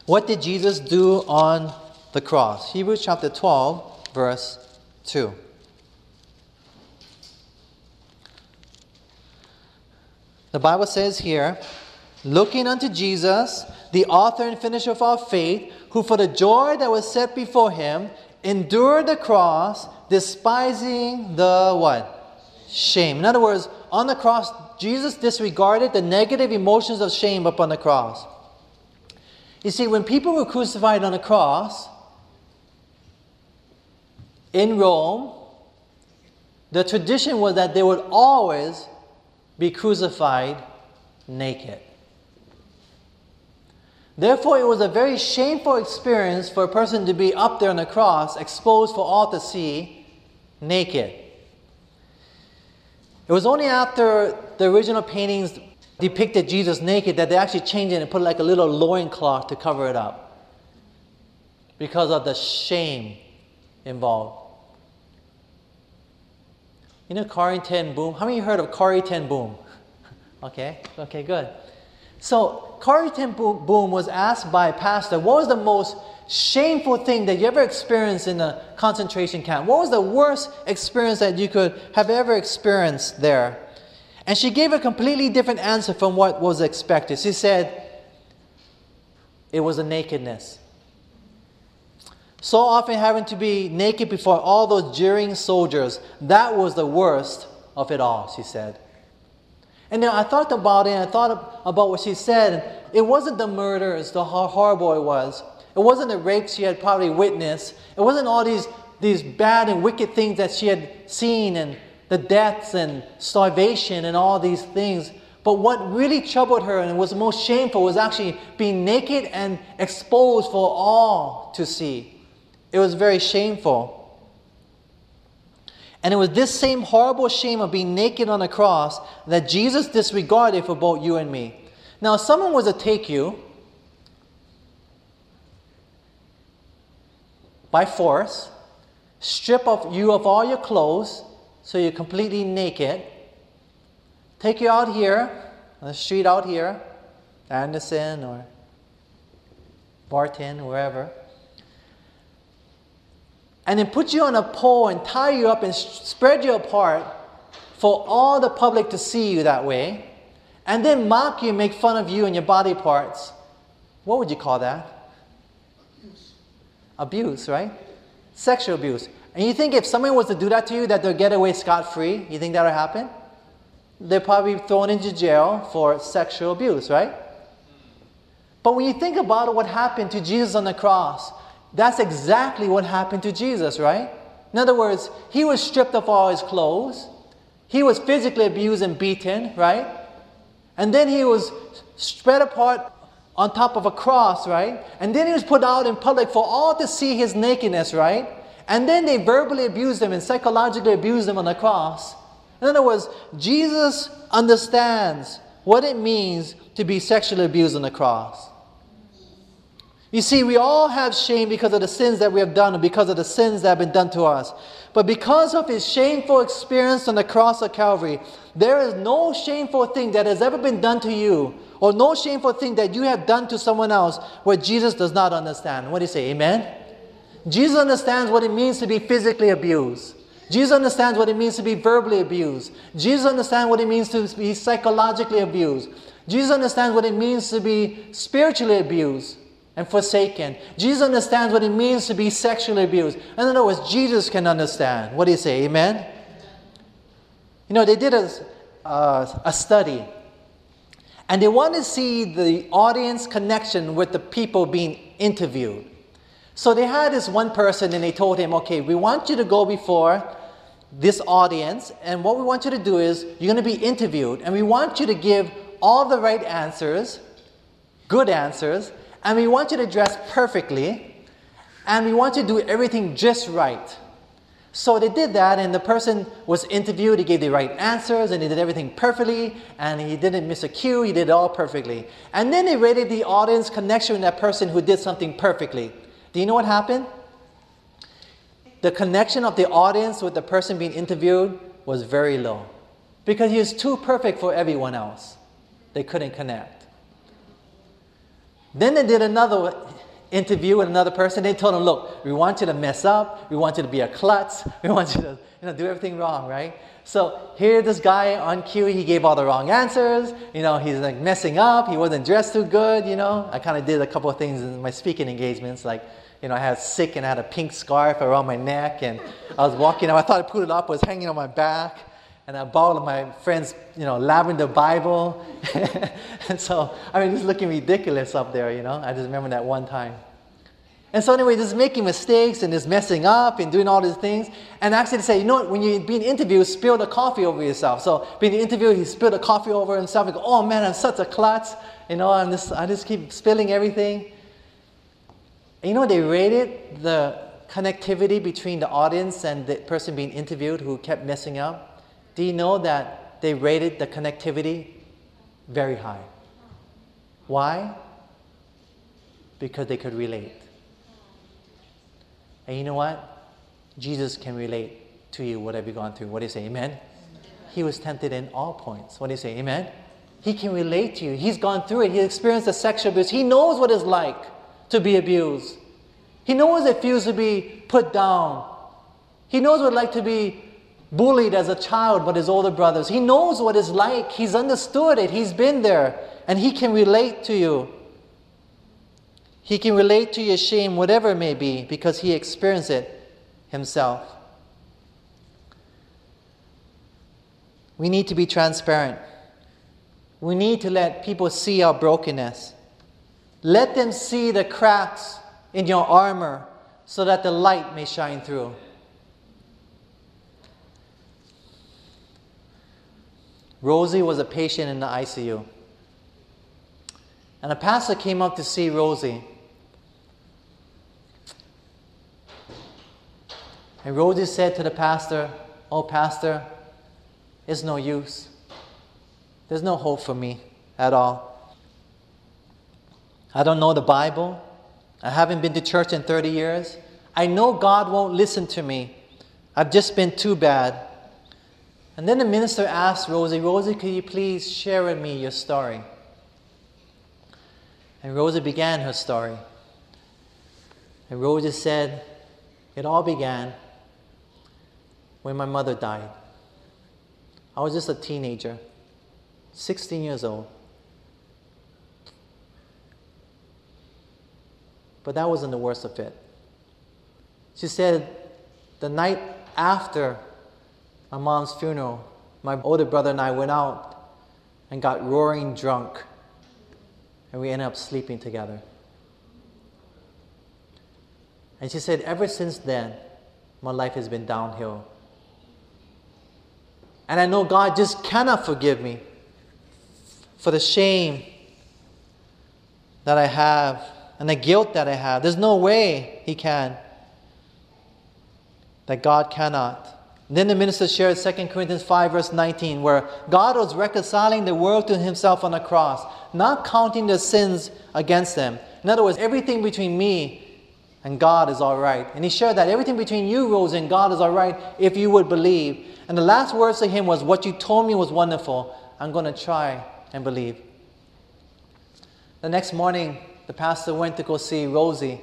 What did Jesus do on the cross. Hebrews chapter 12, verse 2. The Bible says here, looking unto Jesus, the author and finisher of our faith, who for the joy that was set before him endured the cross, despising the what? Shame. In other words, on the cross, Jesus disregarded the negative emotions of shame upon the cross. You see, when people were crucified on the cross, in Rome, the tradition was that they would always be crucified naked. Therefore, it was a very shameful experience for a person to be up there on the cross, exposed for all to see, naked. It was only after the original paintings depicted Jesus naked that they actually changed it and put like a little loincloth to cover it up because of the shame involved. You know Corrie ten Boom? How many heard of Corrie ten Boom? *laughs* okay, okay, good. So Corrie ten Boom was asked by a pastor, what was the most shameful thing that you ever experienced in a concentration camp? What was the worst experience that you could have ever experienced there? And she gave a completely different answer from what was expected. She said, it was a nakedness. So often having to be naked before all those jeering soldiers, that was the worst of it all, she said. And then I thought about it and I thought about what she said. It wasn't the murders, the how horrible it was. It wasn't the rapes she had probably witnessed. It wasn't all these, these bad and wicked things that she had seen and the deaths and starvation and all these things. But what really troubled her and was most shameful was actually being naked and exposed for all to see. It was very shameful. And it was this same horrible shame of being naked on the cross that Jesus disregarded for both you and me. Now, if someone was to take you by force, strip of you of all your clothes, so you're completely naked, take you out here, on the street out here, Anderson or Barton, wherever, and then put you on a pole and tie you up and spread you apart for all the public to see you that way, and then mock you, make fun of you and your body parts, what would you call that? Abuse, abuse right? Sexual abuse. And you think if someone was to do that to you, that they'll get away scot free? You think that'll happen? They're probably thrown into jail for sexual abuse, right? But when you think about what happened to Jesus on the cross, that's exactly what happened to Jesus, right? In other words, he was stripped of all his clothes. He was physically abused and beaten, right? And then he was spread apart on top of a cross, right? And then he was put out in public for all to see his nakedness, right? And then they verbally abused him and psychologically abused him on the cross. In other words, Jesus understands what it means to be sexually abused on the cross. You see, we all have shame because of the sins that we have done and because of the sins that have been done to us. But because of his shameful experience on the cross of Calvary, there is no shameful thing that has ever been done to you or no shameful thing that you have done to someone else where Jesus does not understand. What do you say? Amen? Jesus understands what it means to be physically abused. Jesus understands what it means to be verbally abused. Jesus understands what it means to be psychologically abused. Jesus understands what it means to be spiritually abused and forsaken. Jesus understands what it means to be sexually abused. In other words, Jesus can understand. What do you say? Amen? You know, they did a, uh, a study and they wanted to see the audience connection with the people being interviewed. So they had this one person and they told him, okay, we want you to go before this audience, and what we want you to do is you're going to be interviewed, and we want you to give all the right answers, good answers, and we want you to dress perfectly, and we want you to do everything just right. So they did that, and the person was interviewed. He gave the right answers, and he did everything perfectly, and he didn't miss a cue. He did it all perfectly. And then they rated the audience connection with that person who did something perfectly. Do you know what happened? The connection of the audience with the person being interviewed was very low because he was too perfect for everyone else. They couldn't connect. Then they did another interview with another person. They told him, look, we want you to mess up. We want you to be a klutz. *laughs* We want you to you know, do everything wrong, right? So here, this guy on cue, he gave all the wrong answers. You know, he's like messing up. He wasn't dressed too good. You know, I kind of did a couple of things in my speaking engagements, like you know, I had sick and I had a pink scarf around my neck, and I was walking. I thought I put it up, was hanging on my back and I borrowed my friend's, you know, lavender Bible. *laughs* and so, I mean, it's looking ridiculous up there, you know. I just remember that one time. And so, anyway, just making mistakes and just messing up and doing all these things. And actually, say, you know what, when you're being interviewed, spill the coffee over yourself. So, being interviewed, he spilled the coffee over himself and go, oh man, I'm such a klutz. You know, I'm just, I just keep spilling everything. And you know, they rated the connectivity between the audience and the person being interviewed who kept messing up. Do you know that they rated the connectivity very high? Why? Because they could relate. And you know what? Jesus can relate to you, whatever you've gone through. What do you say? Amen? He was tempted in all points. What do you say? Amen? He can relate to you. He's gone through it. He experienced the sexual abuse. He knows what it's like to be abused. He knows what it feels to be put down. He knows what it's like to be bullied as a child by his older brothers. He knows what it's like. He's understood it. He's been there. And he can relate to you. He can relate to your shame, whatever it may be, because he experienced it himself. We need to be transparent. We need to let people see our brokenness. Let them see the cracks in your armor so that the light may shine through. Rosie was a patient in the ICU. And a pastor came up to see Rosie. And Rosie said to the pastor, Oh, Pastor, it's no use. There's no hope for me at all. I don't know the Bible. I haven't been to church in 30 years. I know God won't listen to me. I've just been too bad. And then the minister asked Rosie, Rosie, could you please share with me your story? And Rosie began her story. And Rosie said, It all began when my mother died. I was just a teenager, 16 years old. But that wasn't the worst of it. She said, The night after my mom's funeral, my older brother and I went out and got roaring drunk, and we ended up sleeping together. And she said, Ever since then, my life has been downhill. And I know God just cannot forgive me for the shame that I have and the guilt that I have. There's no way He can. That God cannot. Then the minister shared 2 Corinthians 5, verse 19, where God was reconciling the world to himself on the cross, not counting the sins against them. In other words, everything between me and God is all right. And he shared that everything between you, Rose, and God is all right if you would believe. And the last words to him was, What you told me was wonderful. I'm going to try and believe. The next morning, the pastor went to go see Rosie.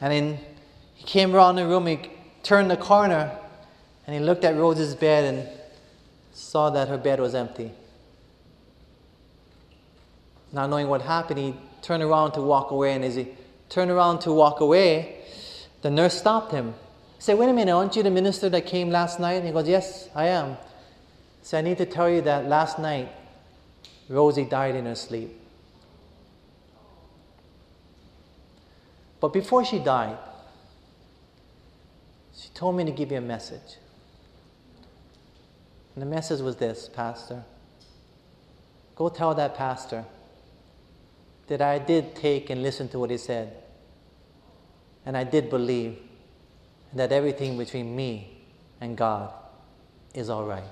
And then he came around the room, he turned the corner, and he looked at Rosie's bed and saw that her bed was empty. Not knowing what happened, he turned around to walk away, and as he turned around to walk away, the nurse stopped him. He said, Wait a minute, aren't you the minister that came last night? And he goes, Yes, I am. Said, I need to tell you that last night, Rosie died in her sleep. But before she died, she told me to give you a message. And the message was this, Pastor. Go tell that pastor that I did take and listen to what he said. And I did believe that everything between me and God is all right.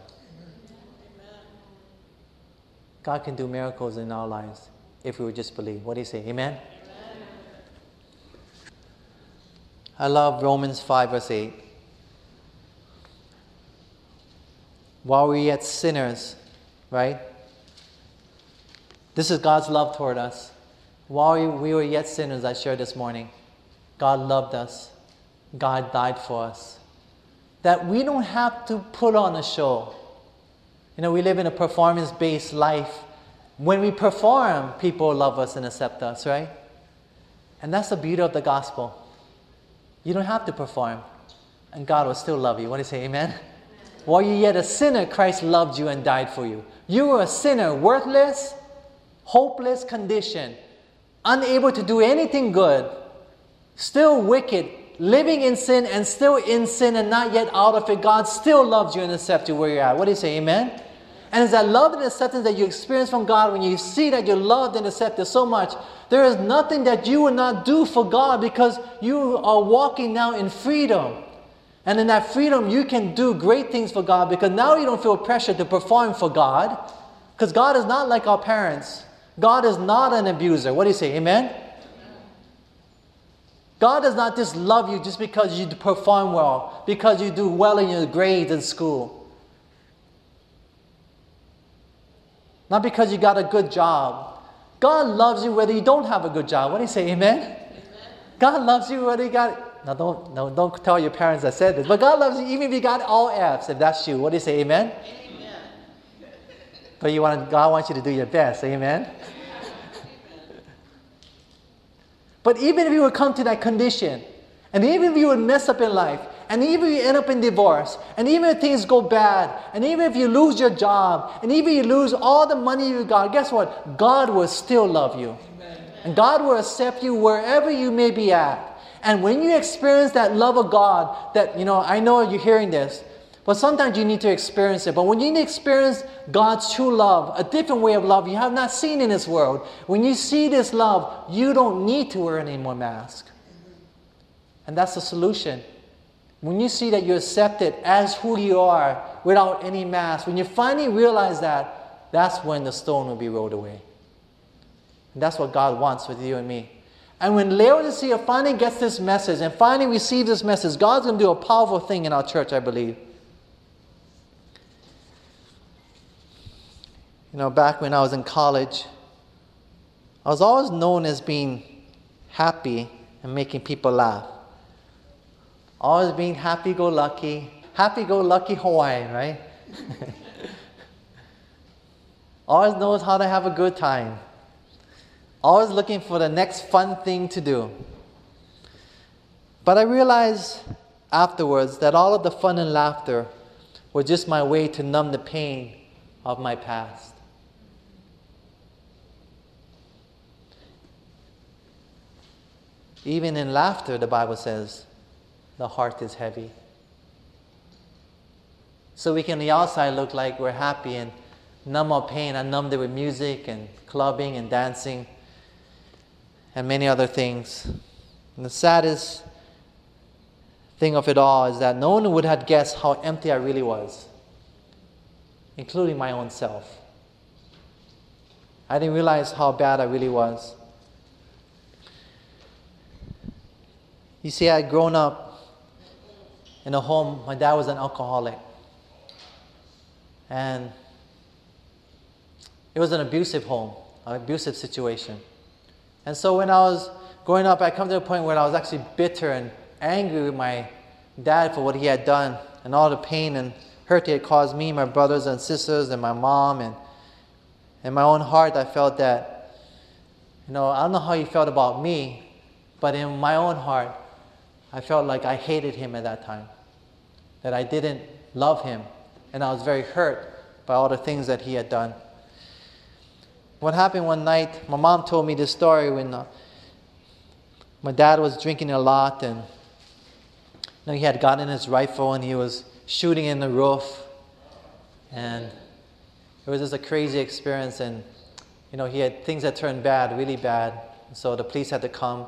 God can do miracles in our lives if we would just believe. What do you say? Amen? Amen? I love Romans 5, verse 8. While we yet sinners, right? This is God's love toward us. While we were yet sinners, I shared this morning, God loved us. God died for us. That we don't have to put on a show. You know, we live in a performance based life. When we perform, people love us and accept us, right? And that's the beauty of the gospel. You don't have to perform, and God will still love you. Do you say, amen? While you yet a sinner, Christ loved you and died for you. You were a sinner, worthless, hopeless condition, unable to do anything good, still wicked, living in sin and still in sin and not yet out of it. God still loves you and accepts you where you're at. What do you say? Amen? And it's that love and acceptance that you experience from God when you see that you're loved and accepted so much. There is nothing that you will not do for God because you are walking now in freedom. And in that freedom, you can do great things for God because now you don't feel pressure to perform for God. Because God is not like our parents. God is not an abuser. What do you say? Amen? God does not just love you just because you perform well, because you do well in your grades in school. Not because you got a good job. God loves you whether you don't have a good job. What do you say? Amen? Amen. God loves you whether you got now, don't, no, don't tell your parents I said this, but God loves you even if you got all F's. If that's you, what do you say? Amen? Amen. But you want, God wants you to do your best. Amen? but even if you would come to that condition, and even if you would mess up in life, and even if you end up in divorce, and even if things go bad, and even if you lose your job, and even if you lose all the money you got, guess what? God will still love you. And God will accept you wherever you may be at. And when you experience that love of God, that, you know, I know you're hearing this, but sometimes you need to experience it. But when you experience God's true love, a different way of love you have not seen in this world, when you see this love, you don't need to wear any more mask. And that's the solution. When you see that you're accepted as who you are without any mask, when you finally realize that, that's when the stone will be rolled away. And that's what God wants with you and me. And when Laodicea finally gets this message and finally receives this message, God's going to do a powerful thing in our church, I believe. You know, back when I was in college, I was always known as being happy and making people laugh. Always being happy go lucky, happy go lucky Hawaiian, right? *laughs* always knows how to have a good time. Always looking for the next fun thing to do. But I realized afterwards that all of the fun and laughter were just my way to numb the pain of my past. Even in laughter, the Bible says, the heart is heavy. So we can the outside look like we're happy and numb our pain. I numbed it with music and clubbing and dancing and many other things. And the saddest thing of it all is that no one would have guessed how empty I really was, including my own self. I didn't realize how bad I really was. You see, I had grown up in a home, my dad was an alcoholic. And it was an abusive home, an abusive situation. And so when I was growing up, I come to a point where I was actually bitter and angry with my dad for what he had done and all the pain and hurt he had caused me, my brothers and sisters, and my mom. And in my own heart, I felt that, you know, I don't know how he felt about me, but in my own heart, I felt like I hated him at that time, that I didn't love him, and I was very hurt by all the things that he had done. What happened one night, my mom told me this story when uh, my dad was drinking a lot and you know, he had gotten his rifle and he was shooting in the roof. And it was just a crazy experience. And, you know, he had things that turned bad, really bad. So the police had to come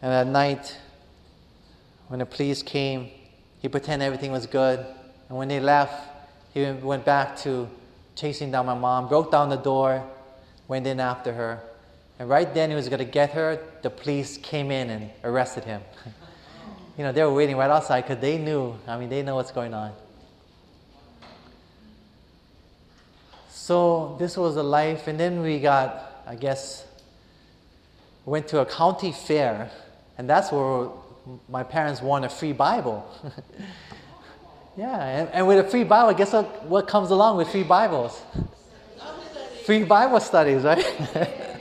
And at night, when the police came, he pretended everything was good. And when they left, he went back to chasing down my mom, broke down the door, went in after her. And right then he was going to get her, the police came in and arrested him. *laughs* you know, they were waiting right outside because they knew, I mean, they know what's going on. So this was a life. And then we got, I guess, went to a county fair and that's where my parents won a free Bible. *laughs* yeah, and, and, with a free Bible, guess what, what comes along with free Bibles? free Bible studies, right? *laughs*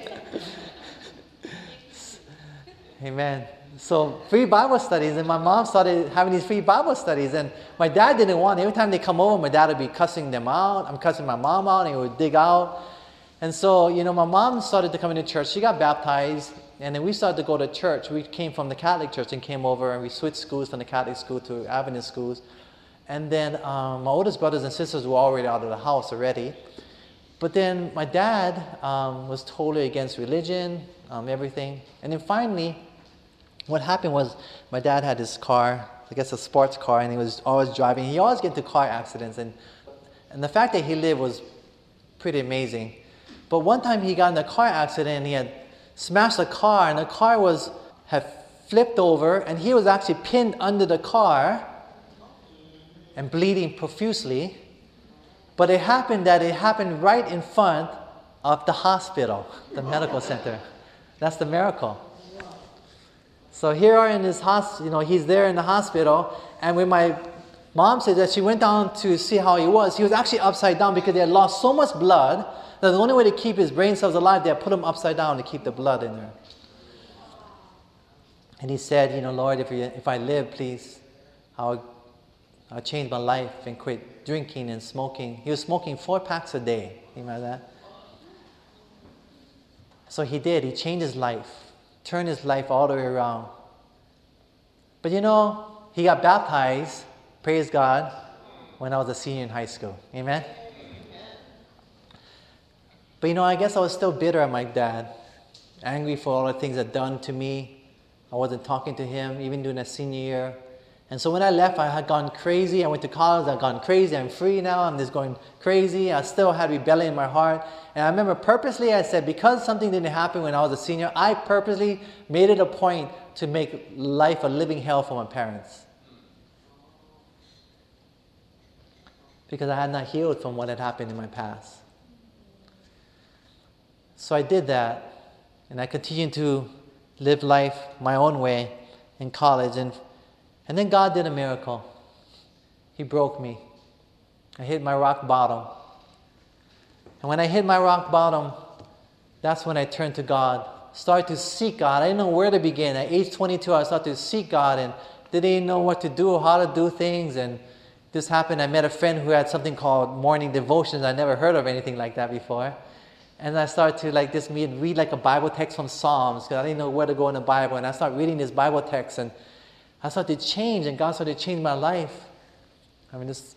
Amen. So free Bible studies, and my mom started having these free Bible studies, and my dad didn't want. It. Every time they come over, my dad would be cussing them out. I'm cussing my mom out, and he would dig out. And so, you know, my mom started to come into church. She got baptized, and then we started to go to church. We came from the Catholic church and came over, and we switched schools from the Catholic school to Adventist schools. And then um, my oldest brothers and sisters were already out of the house already. But then my dad um, was totally against religion, um, everything. And then finally, what happened was my dad had his car, I guess a sports car, and he was always driving. He always get into car accidents. And, and the fact that he lived was pretty amazing. But one time he got in a car accident and he had smashed the car, and the car was had flipped over, and he was actually pinned under the car and bleeding profusely. But it happened that it happened right in front of the hospital, the medical center. That's the miracle. So here are in his hospital, you know, he's there in the hospital, and when my mom said that she went down to see how he was, he was actually upside down because they had lost so much blood that the only way to keep his brain cells alive, they had put him upside down to keep the blood in there. And he said, You know, Lord, if, you, if I live, please, I'll, I'll change my life and quit drinking and smoking. He was smoking four packs a day. Remember that? So he did. He changed his life, turned his life all the way around. But you know, he got baptized, praise God, when I was a senior in high school. Amen? But you know, I guess I was still bitter at my dad, angry for all the things that done to me. I wasn't talking to him, even during that senior year. And so when I left, I had gone crazy. I went to college, I'd gone crazy. I'm free now, I'm just going crazy. I still had rebellion in my heart. And I remember purposely, I said, because something didn't happen when I was a senior, I purposely made it a point to make life a living hell for my parents. Because I had not healed from what had happened in my past. So I did that, and I continued to live life my own way in college. And, and then God did a miracle. He broke me. I hit my rock bottom. And when I hit my rock bottom, that's when I turned to God, started to seek God. I didn't know where to begin. At age 22, I started to seek God and didn't even know what to do, how to do things. And this happened. I met a friend who had something called morning devotions. I never heard of anything like that before. And I started to like this read like a Bible text from Psalms because I didn't know where to go in the Bible. And I started reading this Bible text and I started to change and God started to change my life. I mean, this,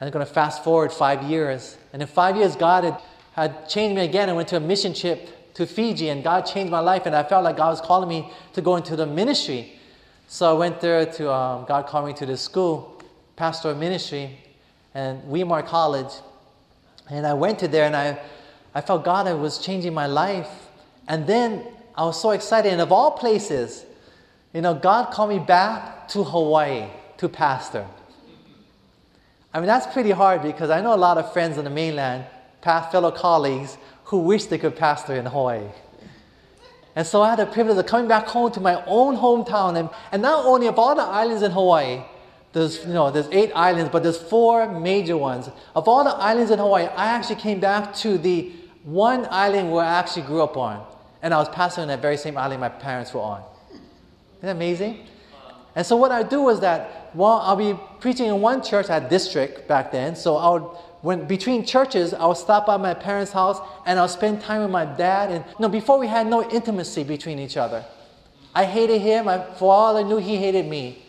I'm going to fast forward five years. And in five years, God had, had changed me again. I went to a mission trip to Fiji and God changed my life. And I felt like God was calling me to go into the ministry. So I went there to, um, God called me to this school, pastoral ministry, and Weimar College. And I went to there and I I felt God was changing my life. And then I was so excited. And of all places, you know, God called me back to Hawaii to pastor. I mean, that's pretty hard because I know a lot of friends on the mainland, fellow colleagues, who wish they could pastor in Hawaii. And so I had the privilege of coming back home to my own hometown. And, and not only of all the islands in Hawaii, there's, you know, there's eight islands, but there's four major ones. Of all the islands in Hawaii, I actually came back to the one island where I actually grew up on. And I was pastoring that very same island my parents were on. Isn't that amazing? And so what I do was that, while I'll be preaching in one church at district back then. So I would, when between churches, I would stop by my parents' house and I'll spend time with my dad. And know, before we had no intimacy between each other. I hated him. I, for all I knew, he hated me.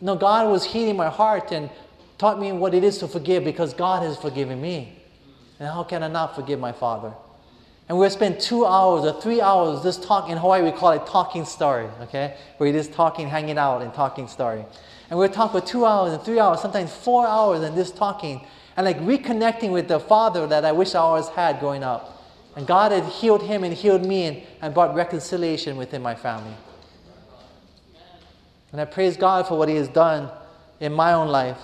No, God was healing my heart and taught me what it is to forgive because God has forgiven me. And how can I not forgive my father? And we'll spend two hours or three hours just talking. In Hawaii, we call it talking story, okay? Where you're just talking, hanging out, and talking story. And we'll talk for two hours and three hours, sometimes four hours, and just talking and like reconnecting with the father that I wish I always had growing up. And God had healed him and healed me and, and brought reconciliation within my family. And I praise God for what He has done in my own life.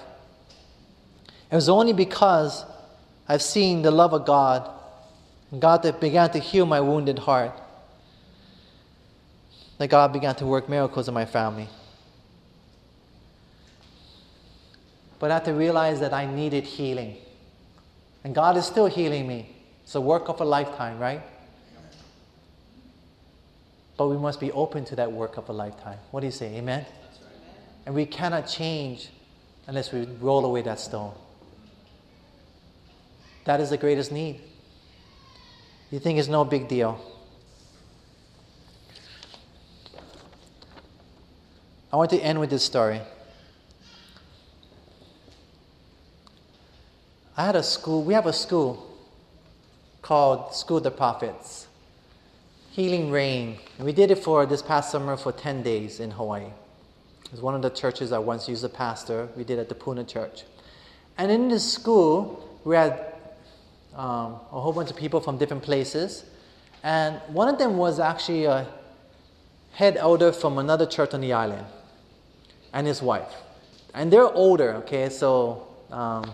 It was only because I've seen the love of God, God that began to heal my wounded heart, that God began to work miracles in my family. But I had to realize that I needed healing. And God is still healing me. It's a work of a lifetime, right? But we must be open to that work of a lifetime. What do you say? Amen? And we cannot change unless we roll away that stone. That is the greatest need. You think it's no big deal. I want to end with this story. I had a school, we have a school called School of the Prophets, Healing Rain. And we did it for this past summer for 10 days in Hawaii. It was one of the churches I once used a pastor. We did at the Puna Church. And in this school, we had um, a whole bunch of people from different places. And one of them was actually a head elder from another church on the island and his wife. And they're older, okay, so um,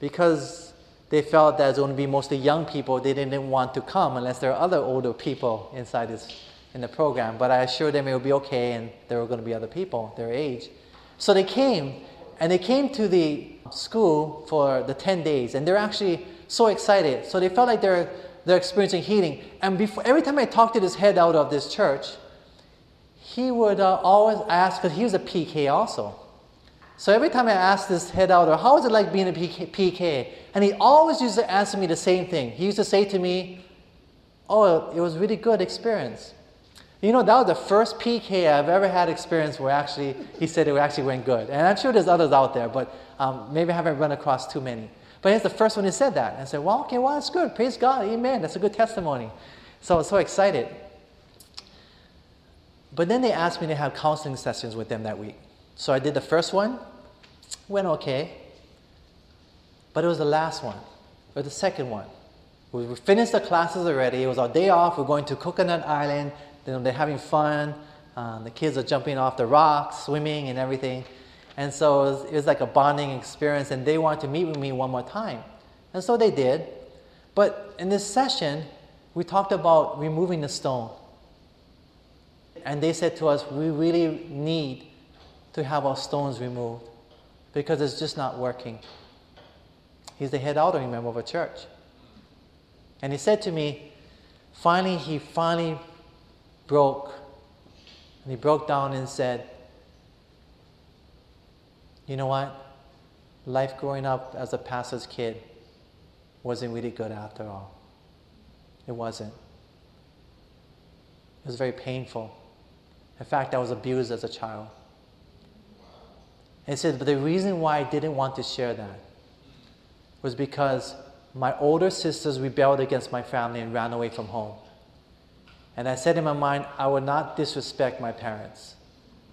because they felt that it's going to be mostly young people, they didn't want to come unless there are other older people inside this in the program. But I assured them it would be okay and there were going to be other people their age. So they came, and they came to the school for the 10 days, and they're actually so excited. So they felt like they're, they're experiencing healing. And before, every time I talked to this head out of this church, he would uh, always ask, because he was a PK also. So every time I asked this head elder, how was it like being a PK, PK? And he always used to answer me the same thing. He used to say to me, oh, it was really good experience. You know, that was the first PK I've ever had experience where actually he said it actually went good. And I'm sure there's others out there, but um, maybe I haven't run across too many. But he's the first one who said that. And I said, well, okay, well, that's good. Praise God. Amen. That's a good testimony. So I was so excited. But then they asked me to have counseling sessions with them that week. So I did the first one, went okay. But it was the last one, or the second one. We finished the classes already. It was our day off. We're going to Coconut Island. They're having fun. Um, the kids are jumping off the rocks, swimming, and everything. And so it was, it was like a bonding experience, and they wanted to meet with me one more time. And so they did. But in this session, we talked about removing the stone. And they said to us, we really need to have our stones removed because it's just not working. He's the head elder member of a church. And he said to me, finally, he finally broke. And he broke down and said, You know what? Life growing up as a pastor's kid wasn't really good after all. It wasn't. It was very painful. In fact, I was abused as a child. And he said, But the reason why I didn't want to share that was because my older sisters rebelled against my family and ran away from home. And I said in my mind, I would not disrespect my parents.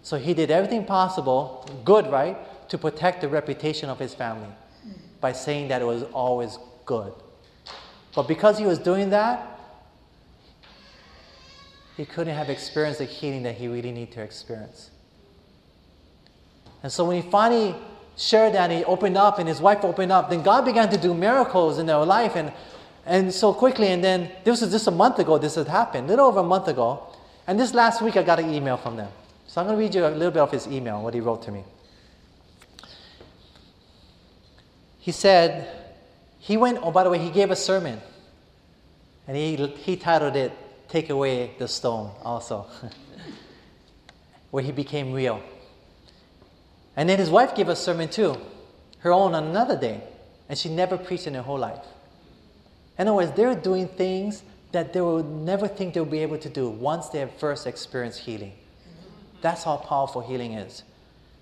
So he did everything possible, good, right, to protect the reputation of his family by saying that it was always good. But because he was doing that, he couldn't have experienced the healing that he really needed to experience. And so when he finally shared that, he opened up and his wife opened up, then God began to do miracles in their life. And and so quickly, and then this was just a month ago, this had happened, a little over a month ago. And this last week, I got an email from them. So I'm going to read you a little bit of his email, what he wrote to me. He said, he went, oh, by the way, he gave a sermon. And he, he titled it, Take Away the Stone, also, *laughs* where he became real. And then his wife gave a sermon too, her own on another day. And she never preached in her whole life. In other words, they're doing things that they would never think they'll be able to do once they have first experienced healing. That's how powerful healing is.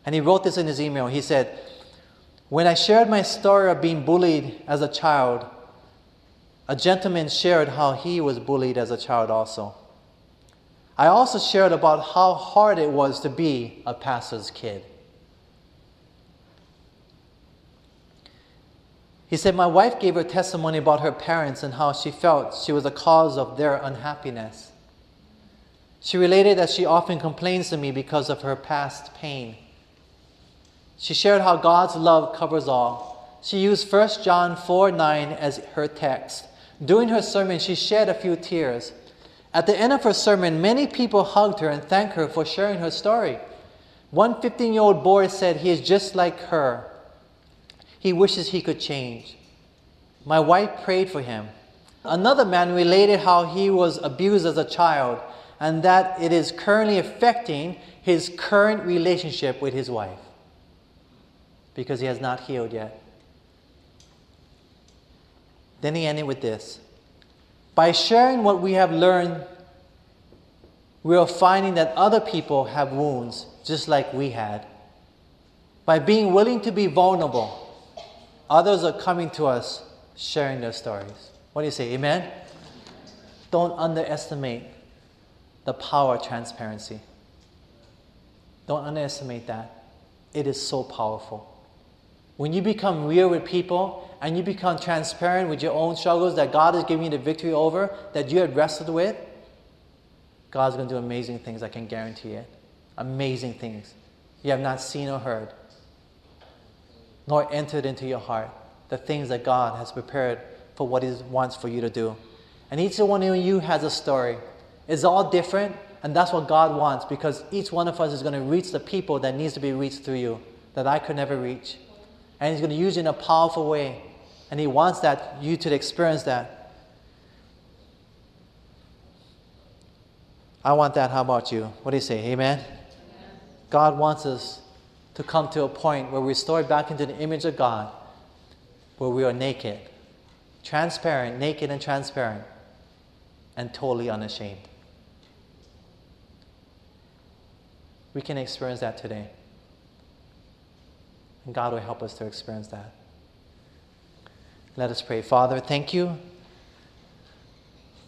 And he wrote this in his email. He said, When I shared my story of being bullied as a child, a gentleman shared how he was bullied as a child also. I also shared about how hard it was to be a pastor's kid. He said, My wife gave her testimony about her parents and how she felt she was the cause of their unhappiness. She related that she often complains to me because of her past pain. She shared how God's love covers all. She used 1 John 4 9 as her text. During her sermon, she shed a few tears. At the end of her sermon, many people hugged her and thanked her for sharing her story. One 15 year old boy said he is just like her. He wishes he could change. My wife prayed for him. Another man related how he was abused as a child and that it is currently affecting his current relationship with his wife because he has not healed yet. Then he ended with this By sharing what we have learned, we are finding that other people have wounds just like we had. By being willing to be vulnerable, Others are coming to us sharing their stories. What do you say? Amen? Don't underestimate the power of transparency. Don't underestimate that. It is so powerful. When you become real with people and you become transparent with your own struggles that God is giving you the victory over, that you had wrestled with, God's going to do amazing things, I can guarantee it. Amazing things you have not seen or heard nor entered into your heart the things that God has prepared for what He wants for you to do. And each one of you has a story. It's all different, and that's what God wants because each one of us is going to reach the people that needs to be reached through you that I could never reach. And He's going to use you in a powerful way. And He wants that you to experience that. I want that. How about you? What do you say? Amen? Amen? God wants us to come to a point where we restore back into the image of God, where we are naked, transparent, naked and transparent, and totally unashamed. We can experience that today. And God will help us to experience that. Let us pray. Father, thank you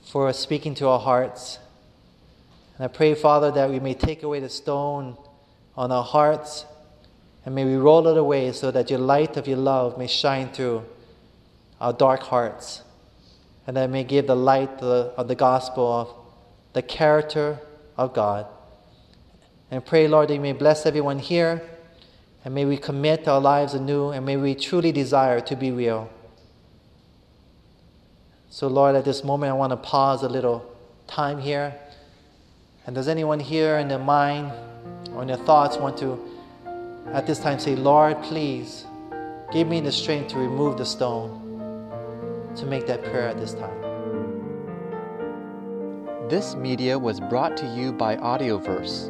for speaking to our hearts. And I pray, Father, that we may take away the stone on our hearts and may we roll it away so that your light of your love may shine through our dark hearts and that may give the light of the, of the gospel of the character of God. And pray, Lord, that you may bless everyone here and may we commit our lives anew and may we truly desire to be real. So, Lord, at this moment, I want to pause a little time here. And does anyone here in their mind or in their thoughts want to, at this time, say, Lord, please give me the strength to remove the stone, to make that prayer at this time? This media was brought to you by Audioverse,